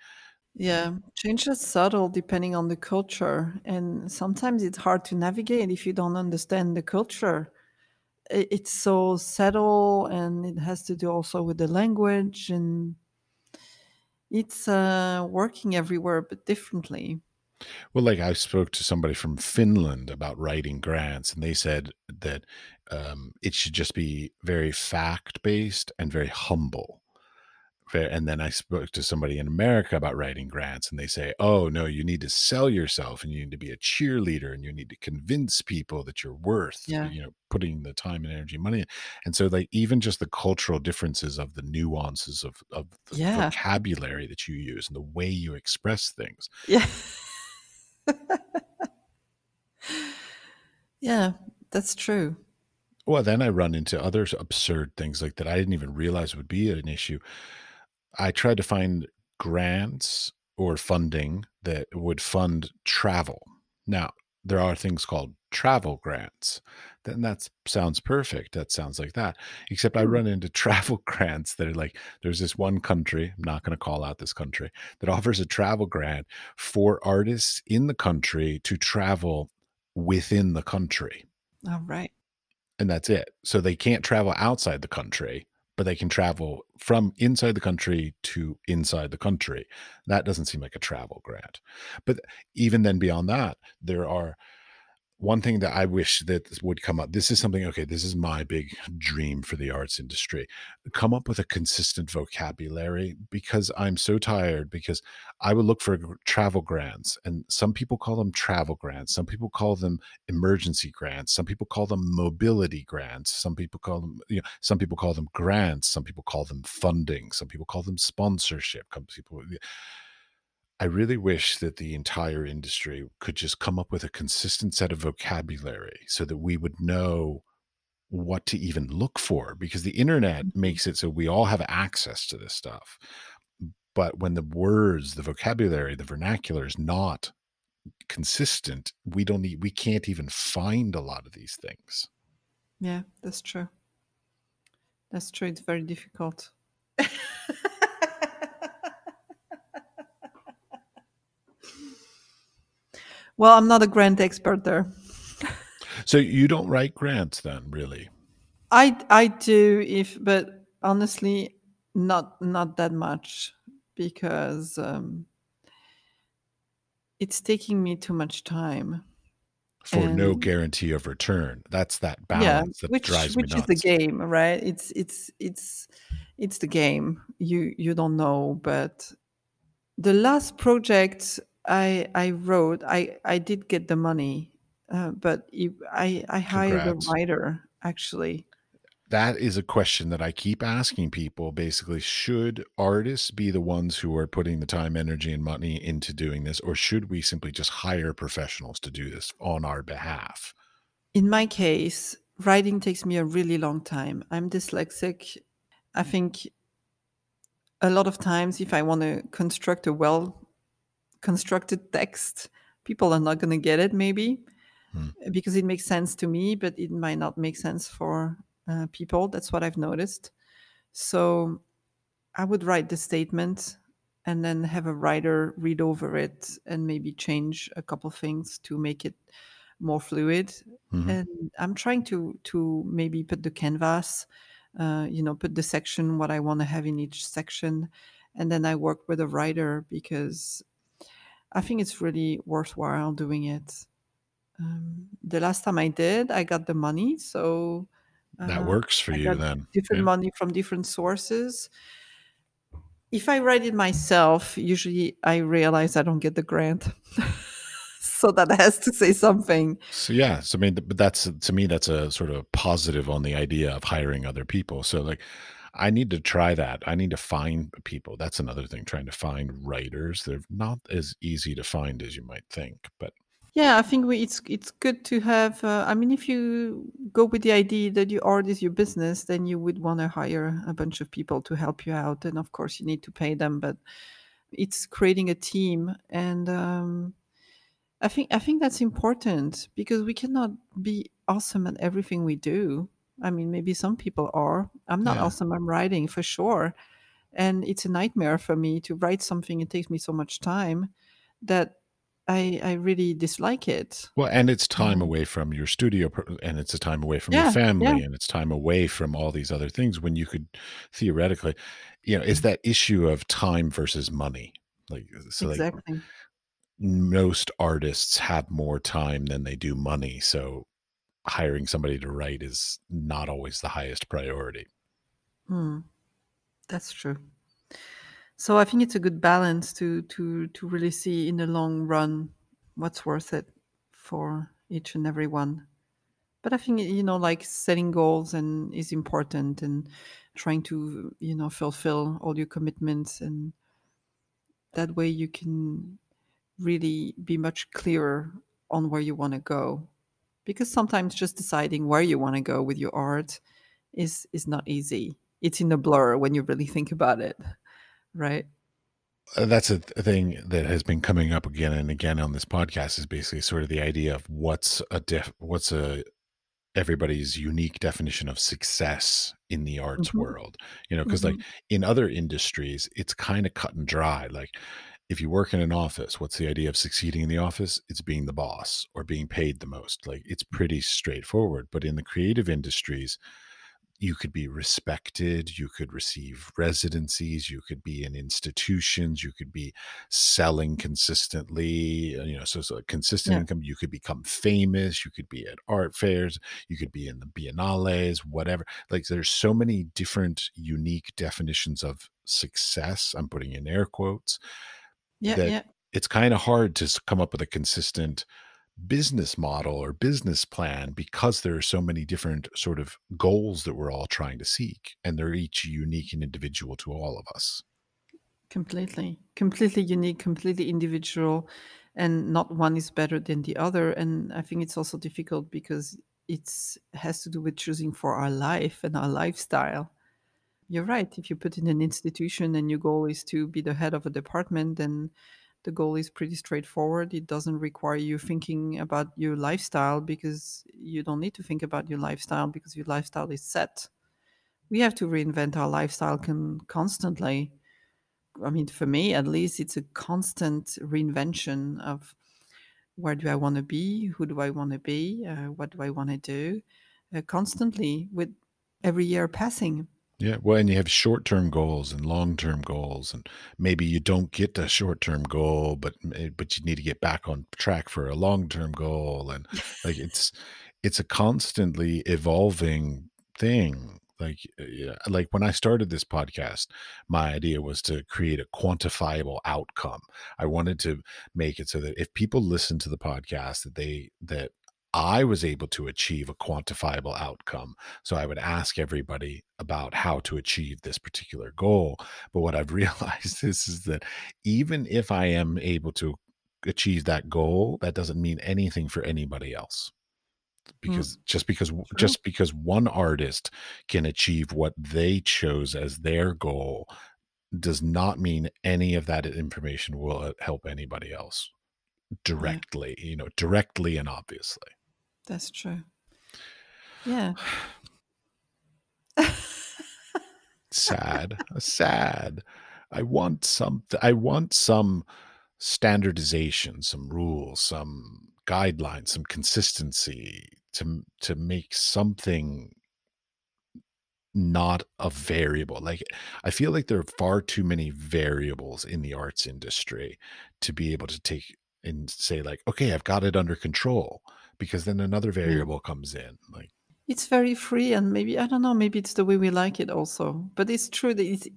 Mm. Yeah, change is subtle depending on the culture, and sometimes it's hard to navigate if you don't understand the culture. It's so subtle, and it has to do also with the language, and it's uh, working everywhere but differently. Well, like I spoke to somebody from Finland about writing grants, and they said that um, it should just be very fact based and very humble. And then I spoke to somebody in America about writing grants, and they say, "Oh no, you need to sell yourself, and you need to be a cheerleader, and you need to convince people that you're worth, Yeah, you know, putting the time and energy, and money." in." And so, like, even just the cultural differences of the nuances of of the yeah, vocabulary that you use and the way you express things yeah, yeah. That's true. Well, then I run into other absurd things like that I didn't even realize would be an issue. I tried to find grants or funding that would fund travel. Now, there are things called travel grants. Then that sounds perfect. That sounds like that. Except I Hmm. run into travel grants that are like there's this one country, I'm not gonna call out this country, that offers a travel grant for artists in the country to travel within the country. All right. And that's it. So they can't travel outside the country, but they can travel from inside the country to inside the country. That doesn't seem like a travel grant. But even then beyond that, there are one thing that I wish that would come up. This is something, okay, this is my big dream for the arts industry. Come up with a consistent vocabulary because I'm so tired because I would look for travel grants and some people call them travel grants. Some people call them emergency grants. Some people call them mobility grants. Some people call them, you know, some people call them grants. Some people call them funding. Some people call them sponsorship. Some people, I really wish that the entire industry could just come up with a consistent set of vocabulary so that we would know what to even look for because the internet Mhm. makes it so we all have access to this stuff. But when the words, the vocabulary, the vernacular is not consistent, we don't need, we can't even find a lot of these things. Yeah, that's true. That's true. It's very difficult. well, I'm not a grant expert there. So you don't write grants then, really? I I do if, but honestly, not not that much because um, it's taking me too much time. For no guarantee of return. That's that yeah, balance that which drives me which is the game, right? It's it's it's it's the game. You you don't know, but the last project I I wrote, I I did get the money, uh, but I I hired a writer actually. That is a question that I keep asking people. Basically, should artists be the ones who are putting the time, energy, and money into doing this, or should we simply just hire professionals to do this on our behalf? In my case, writing takes me a really long time. I'm dyslexic. I think a lot of times, if I want to construct a well constructed text, people are not going to get it, maybe Hmm. because it makes sense to me, but it might not make sense for uh, people. That's what I've noticed. So I would write the statement and then have a writer read over it and maybe change a couple things to make it more fluid. Mhm. And I'm trying to to maybe put the canvas, uh, you know, put the section what I want to have in each section, and then I work with a writer because I think it's really worthwhile doing it. Um, the last time I did, I got the money, so That uh, works for I you then. different Yeah. money from different sources. If I write it myself, usually I realize I don't get the grant. so that has to say something. So yeah, so I mean, but that's to me that's a sort of positive on the idea of hiring other people. So like, I need to try that. I need to find people. That's another thing. Trying to find writers. They're not as easy to find as you might think, but yeah, I think we, it's it's good to have. Uh, I mean, if you go with the idea that you art is your business, then you would want to hire a bunch of people to help you out, and of course, you need to pay them. But it's creating a team, and um, I think I think that's important because we cannot be awesome at everything we do. I mean, maybe some people are. I'm not yeah. awesome. I'm writing for sure, and it's a nightmare for me to write something. It takes me so much time that I I really dislike it. Well, and it's time away from your studio, and it's a time away from your yeah, yeah, family, and it's time away from all these other things when you could theoretically, you know, it's mm, that issue of time versus money. Like, so like exactly. most artists have more time than they do money. So hiring somebody to write is not always the highest priority. Hmm, that's true. So I think it's a good balance to to to really see in the long run what's worth it for each and every one. But I think you know, like setting goals and is important, and trying to you know fulfill all your commitments, and that way you can really be much clearer on where you want to go. Because sometimes just deciding where you want to go with your art is is not easy. It's in a blur when you really think about it, right? Uh, That's a th- thing that has been coming up again and again on this podcast is basically sort of the idea of what's a def- what's a everybody's unique definition of success in the arts hmm world. You know, because like hmm in other industries, it's kind of cut and dry. Like if you work in an office, what's the idea of succeeding in the office? It's being the boss or being paid the most. Like it's pretty straightforward. But in the creative industries, you could be respected, you could receive residencies, you could be in institutions, you could be selling consistently, uh, you know, so, so consistent Yeah. income, you could become famous, you could be at art fairs, you could be in the biennales, whatever. Like there's so many different unique definitions of success. I'm putting in air quotes Yeah. that Yeah. it's kind of hard to come up with a consistent business model or business plan because there are so many different sort of goals that we're all trying to seek and they're each unique and individual to all of us Completely. Completely unique, completely individual, and not one is better than the other. And I think it's also difficult because it's has to do with choosing for our life and our lifestyle. You're right. If you put in an institution and your goal is to be the head of a department, then the goal is pretty straightforward. It doesn't require you thinking about your lifestyle because you don't need to think about your lifestyle because your lifestyle is set. We have to reinvent our lifestyle con- constantly I mean, for me at least, it's a constant reinvention of where do I want to be, who do I want to be, uh, what do I want to do, uh, constantly with every year passing. Yeah well and you have short-term goals and long-term goals and maybe you don't get a short-term goal but eh, but you need to get back on track for a long-term goal and like it's it's a constantly evolving thing like yeah, like when i started this podcast my idea was to create a quantifiable outcome. I wanted to make it so that if people listen to the podcast that they that i was able to achieve a quantifiable outcome so i would ask everybody about how to achieve this particular goal but what i've realized is, is that even if i am able to achieve that goal that doesn't mean anything for anybody else Mm, because just because true. just because one artist can achieve what they chose as their goal does not mean any of that information will uh, help anybody else Yeah, directly you know directly and obviously that's true. Yeah. sad uh, sad i want some i want some standardization some rules some guidelines some consistency to to make something not a variable. Like, I feel like there are far too many variables in the arts industry to be able to take and say, like, okay, I've got it under control. Because then another Yeah. variable comes in. Like, It's very free, and maybe, I don't know, maybe it's the way we like it also. But it's true that it's,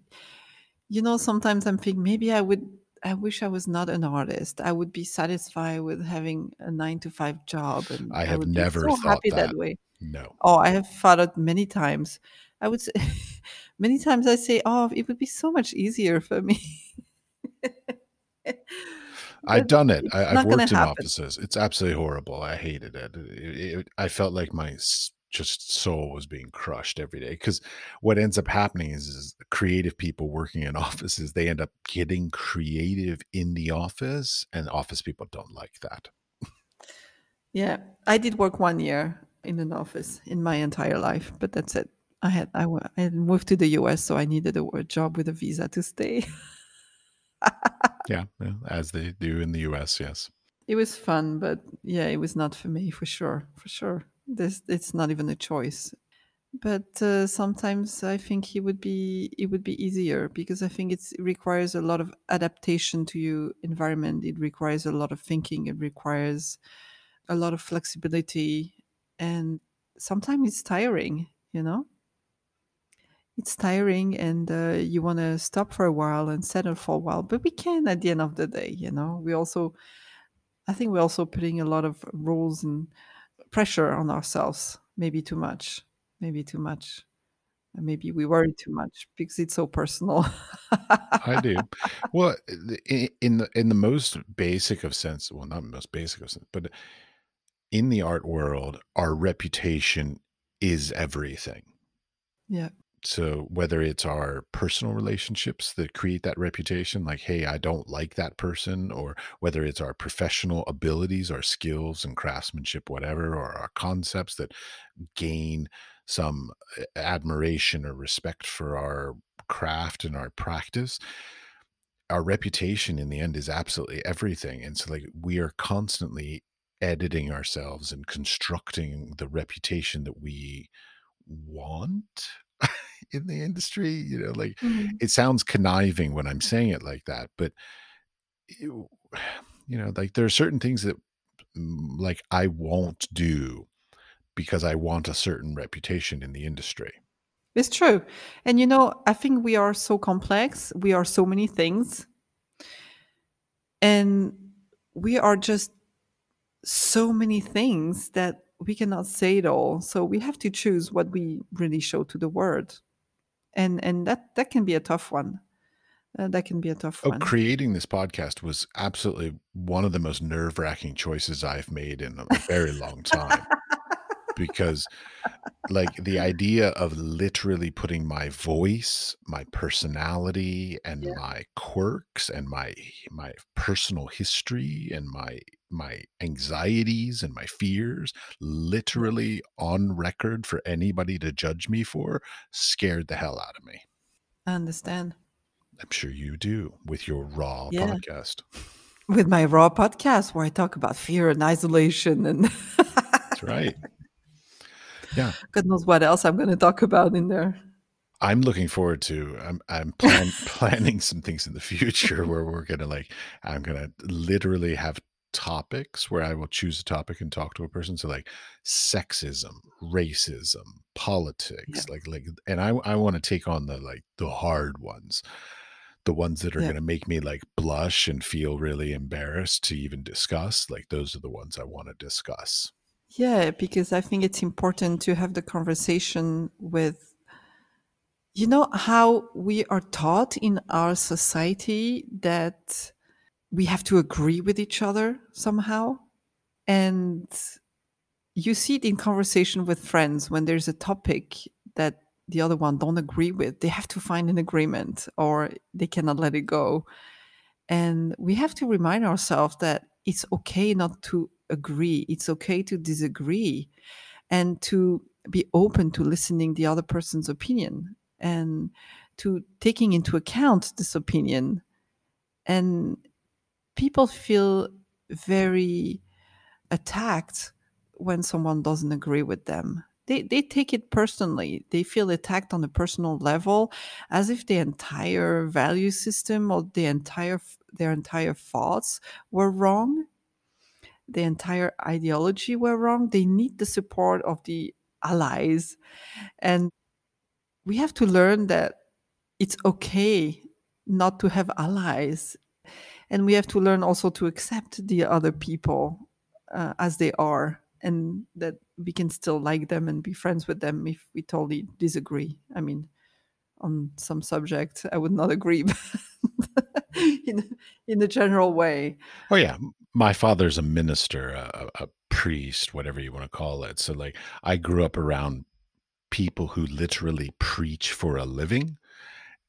you know, sometimes I'm thinking maybe I would. I wish I was not an artist. I would be satisfied with having a 9 to 5 job, and I I have be never so thought happy that that. way. No. Oh, I have thought it many times. I would say many times I say, "Oh, it would be so much easier for me." I've done it. I I've worked in happen. offices. It's absolutely horrible. I hated it. It it I felt like my just soul was being crushed every day. Because what ends up happening is is creative people working in offices, they end up getting creative in the office, and office people don't like that. Yeah, I did work 1 year in an office in my entire life, but that's it. I had I I had moved to the US, so I needed a a job with a visa to stay. Yeah, as they do in the US, yes. It was fun, but yeah, it was not for me for sure, for sure. This it's not even a choice. But uh, sometimes I think it would be it would be easier because I think it requires a lot of adaptation to your environment. It requires a lot of thinking. It requires a lot of flexibility, and sometimes it's tiring. You know, it's tiring, and uh, you want to stop for a while and settle for a while. But we can at the end of the day. You know, we also I think we're also putting a lot of rules and pressure on ourselves. Maybe too much. Maybe too much. And maybe we worry too much because it's so personal. I do. Well, in the in the most basic of sense well, not most basic of sense, but in the art world, our reputation is everything. Yeah. So whether it's our personal relationships that create that reputation, like, hey, I don't like that person, or whether it's our professional abilities, our skills and craftsmanship, whatever, or our concepts that gain some eh, admiration or respect for our craft and our practice, our reputation in the end is absolutely everything. And so, like, we are constantly editing ourselves and constructing the reputation that we want in the industry, you know, like, Mhm. it sounds conniving when I'm saying it like that, but you you know, like, there are certain things that, mm, like, I won't do because I want a certain reputation in the industry. It's true. And you know, I think we are so complex. We are so many things. And we are just so many things that we cannot say it all. So we have to choose what we really show to the world. And and that that can be a tough one. Uh, that can be a tough Oh, one. creating this podcast was absolutely one of the most nerve-wracking choices I've made in a very long time because like the idea of literally putting my voice, my personality, and Yeah. my quirks, and my my personal history, and my my anxieties and my fears literally on record for anybody to judge me for scared the hell out of me. I understand. I'm sure you do with your raw Yeah. podcast. With my raw podcast where I talk about fear and isolation and That's right. Yeah. God knows what else I'm gonna talk about in there. I'm looking forward to I'm I'm plan planning some things in the future where we're gonna like I'm gonna literally have topics where I will choose a topic and talk to a person. So like sexism, racism, Yeah. politics, like like and I I want to take on the like the hard ones, the ones that are Yeah. gonna make me like blush and feel really embarrassed to even discuss. Like those are the ones I want to discuss. Yeah, because I think it's important to have the conversation with you know how we are taught in our society that we have to agree with each other somehow? And you see it in conversation with friends when there's a topic that the other one don't agree with, they have to find an agreement or they cannot let it go. And we have to remind ourselves that it's okay not to agree. It's okay to disagree and to be open to listening the other person's opinion and to taking into account this opinion. And people feel very attacked when someone doesn't agree with them. They, they take it personally. They feel attacked on a personal level as if the entire value system or the entire their entire thoughts were wrong the entire ideology were wrong. They need the support of the allies. And we have to learn that it's okay not to have allies. and we have to learn also to accept the other people uh, as they are and that we can still like them and be friends with them if we totally disagree i mean on some subject i would not agree in in a general way oh yeah my father's a minister a, a priest whatever you want to call it. So like i grew up around people who literally preach for a living.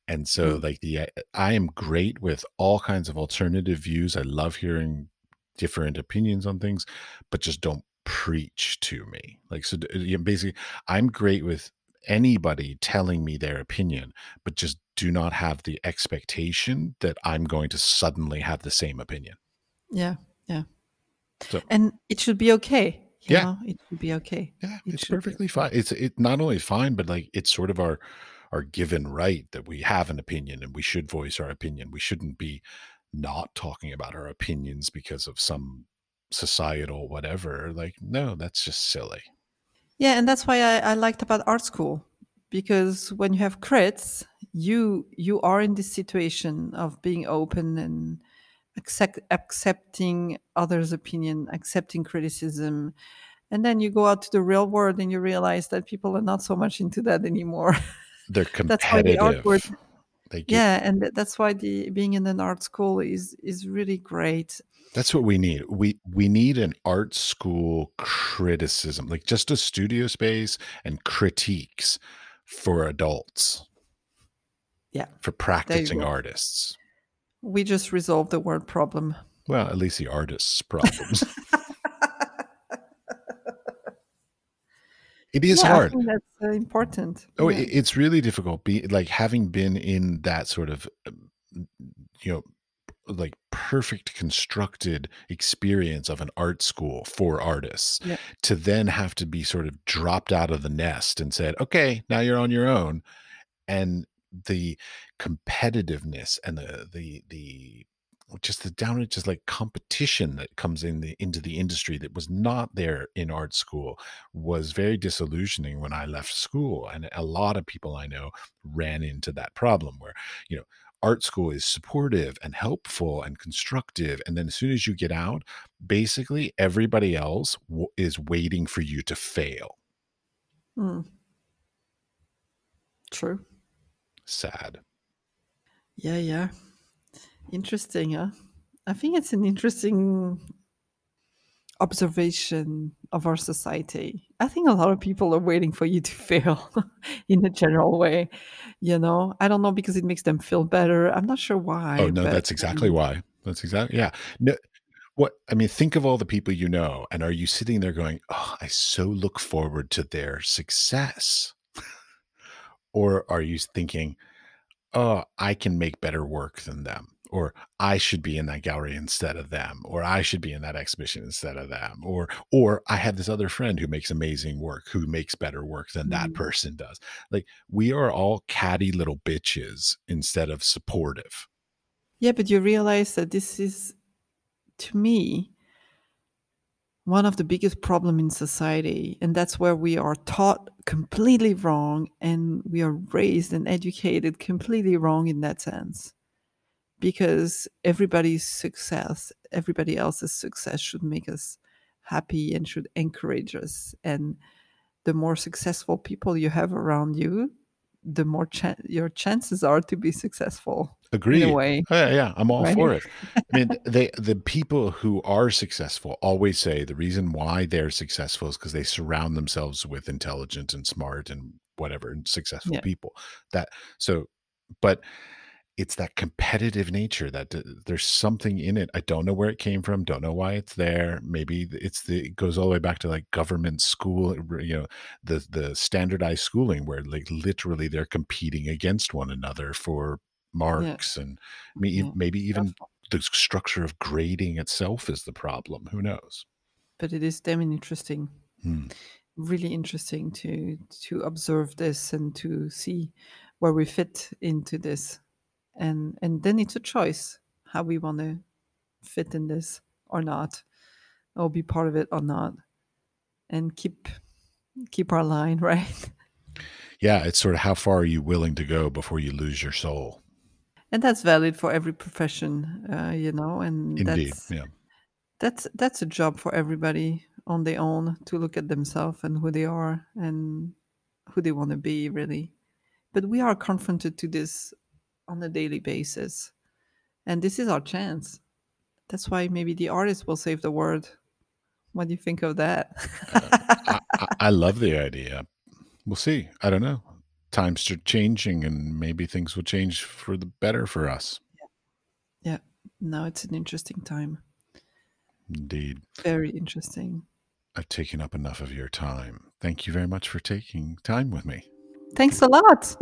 And so Mm. like the i am great with all kinds of alternative views. I love hearing different opinions on things but just don't preach to me. Like so know, basically i'm great with anybody telling me their opinion but just do not have the expectation that i'm going to suddenly have the same opinion. Yeah yeah. So- and it should be okay you Yeah. know? It should be okay. Yeah It it's perfectly fine. It's it not only fine but like it's sort of our our given right that we have an opinion and we should voice our opinion. We shouldn't be not talking about our opinions because of some societal whatever. Like no that's just silly. Yeah, and that's why I, I liked about art school because when you have crits, you you are in this situation of being open and accept, accepting others' opinion, accepting criticism, and then you go out to the real world and you realize that people are not so much into that anymore. they're That's why the competitive. they get, yeah, and that's why the being in an art school is is really great. that's what we need. We we need an art school criticism like just a studio space and critiques for adults. Yeah, for practicing artists We just resolved the word problem. well at least the artists problems it is yeah, hard that's uh, important. Oh, Yeah. it's really difficult. Be like having been in that sort of, um, you know, like perfect constructed experience of an art school for artists Yeah. to then have to be sort of dropped out of the nest and said, okay, now you're on your own. And the competitiveness and the, the, the, just the down just like competition that comes in the into the industry that was not there in art school was very disillusioning when I left school. And a lot of people I know ran into that problem where, you know, art school is supportive and helpful and constructive. And then as soon as you get out, basically everybody else w- is waiting for you to fail. Mm. True. Sad. Yeah, yeah. Interesting, huh? I think it's an interesting observation of our society. I think a lot of people are waiting for you to fail in a general way. You know, I don't know because it makes them feel better. I'm not sure why. oh, no, but, that's exactly um, why. That's exactly, yeah. No, what I mean, think of all the people you know, and are you sitting there going, "Oh, I so look forward to their success," or are you thinking, "Oh, I can make better work than them," or "I should be in that gallery instead of them," or "I should be in that exhibition instead of them," or "Or I have this other friend who makes amazing work, who makes better work than that Mm. person does." Like we are all catty little bitches instead of supportive. Yeah, but you realize that this is, to me, one of the biggest problem in society, and that's where we are taught completely wrong, and we are raised and educated completely wrong in that sense. Because everybody's success, everybody else's success, should make us happy and should encourage us. And the more successful people you have around you, the more cha- your chances are to be successful Agreed. in a way. Oh, yeah, yeah, I'm all Right? for it. I mean, they the people who are successful always say the reason why they're successful is because they surround themselves with intelligent and smart and whatever and successful Yeah. people. That so, but it's that competitive nature that uh, there's something in it. I don't know where it came from. Don't know why it's there. Maybe it's the it goes all the way back to like government school. You know, the the standardized schooling where like literally they're competing against one another for marks and I mean, Yeah. maybe even the structure of grading itself is the problem. Who knows? but it is damn interesting Hmm. really interesting to to observe this and to see where we fit into this and and then it's a choice how we want to fit in this or not or be part of it or not and keep keep our line right Yeah, it's sort of how far are you willing to go before you lose your soul? And that's valid for every profession, uh, you know, and Indeed, that's yeah. that's that's a job for everybody on their own to look at themselves and who they are and who they want to be really. But we are confronted to this on a daily basis. And this is our chance. That's why maybe the artist will save the world. What do you think of that? I, I, I love the idea. We'll see. I don't know. Times are changing, and maybe things will change for the better for us. yeah. yeah. Now it's an interesting time. Indeed. Very interesting. I've taken up enough of your time. Thank you very much for taking time with me. Thanks a lot.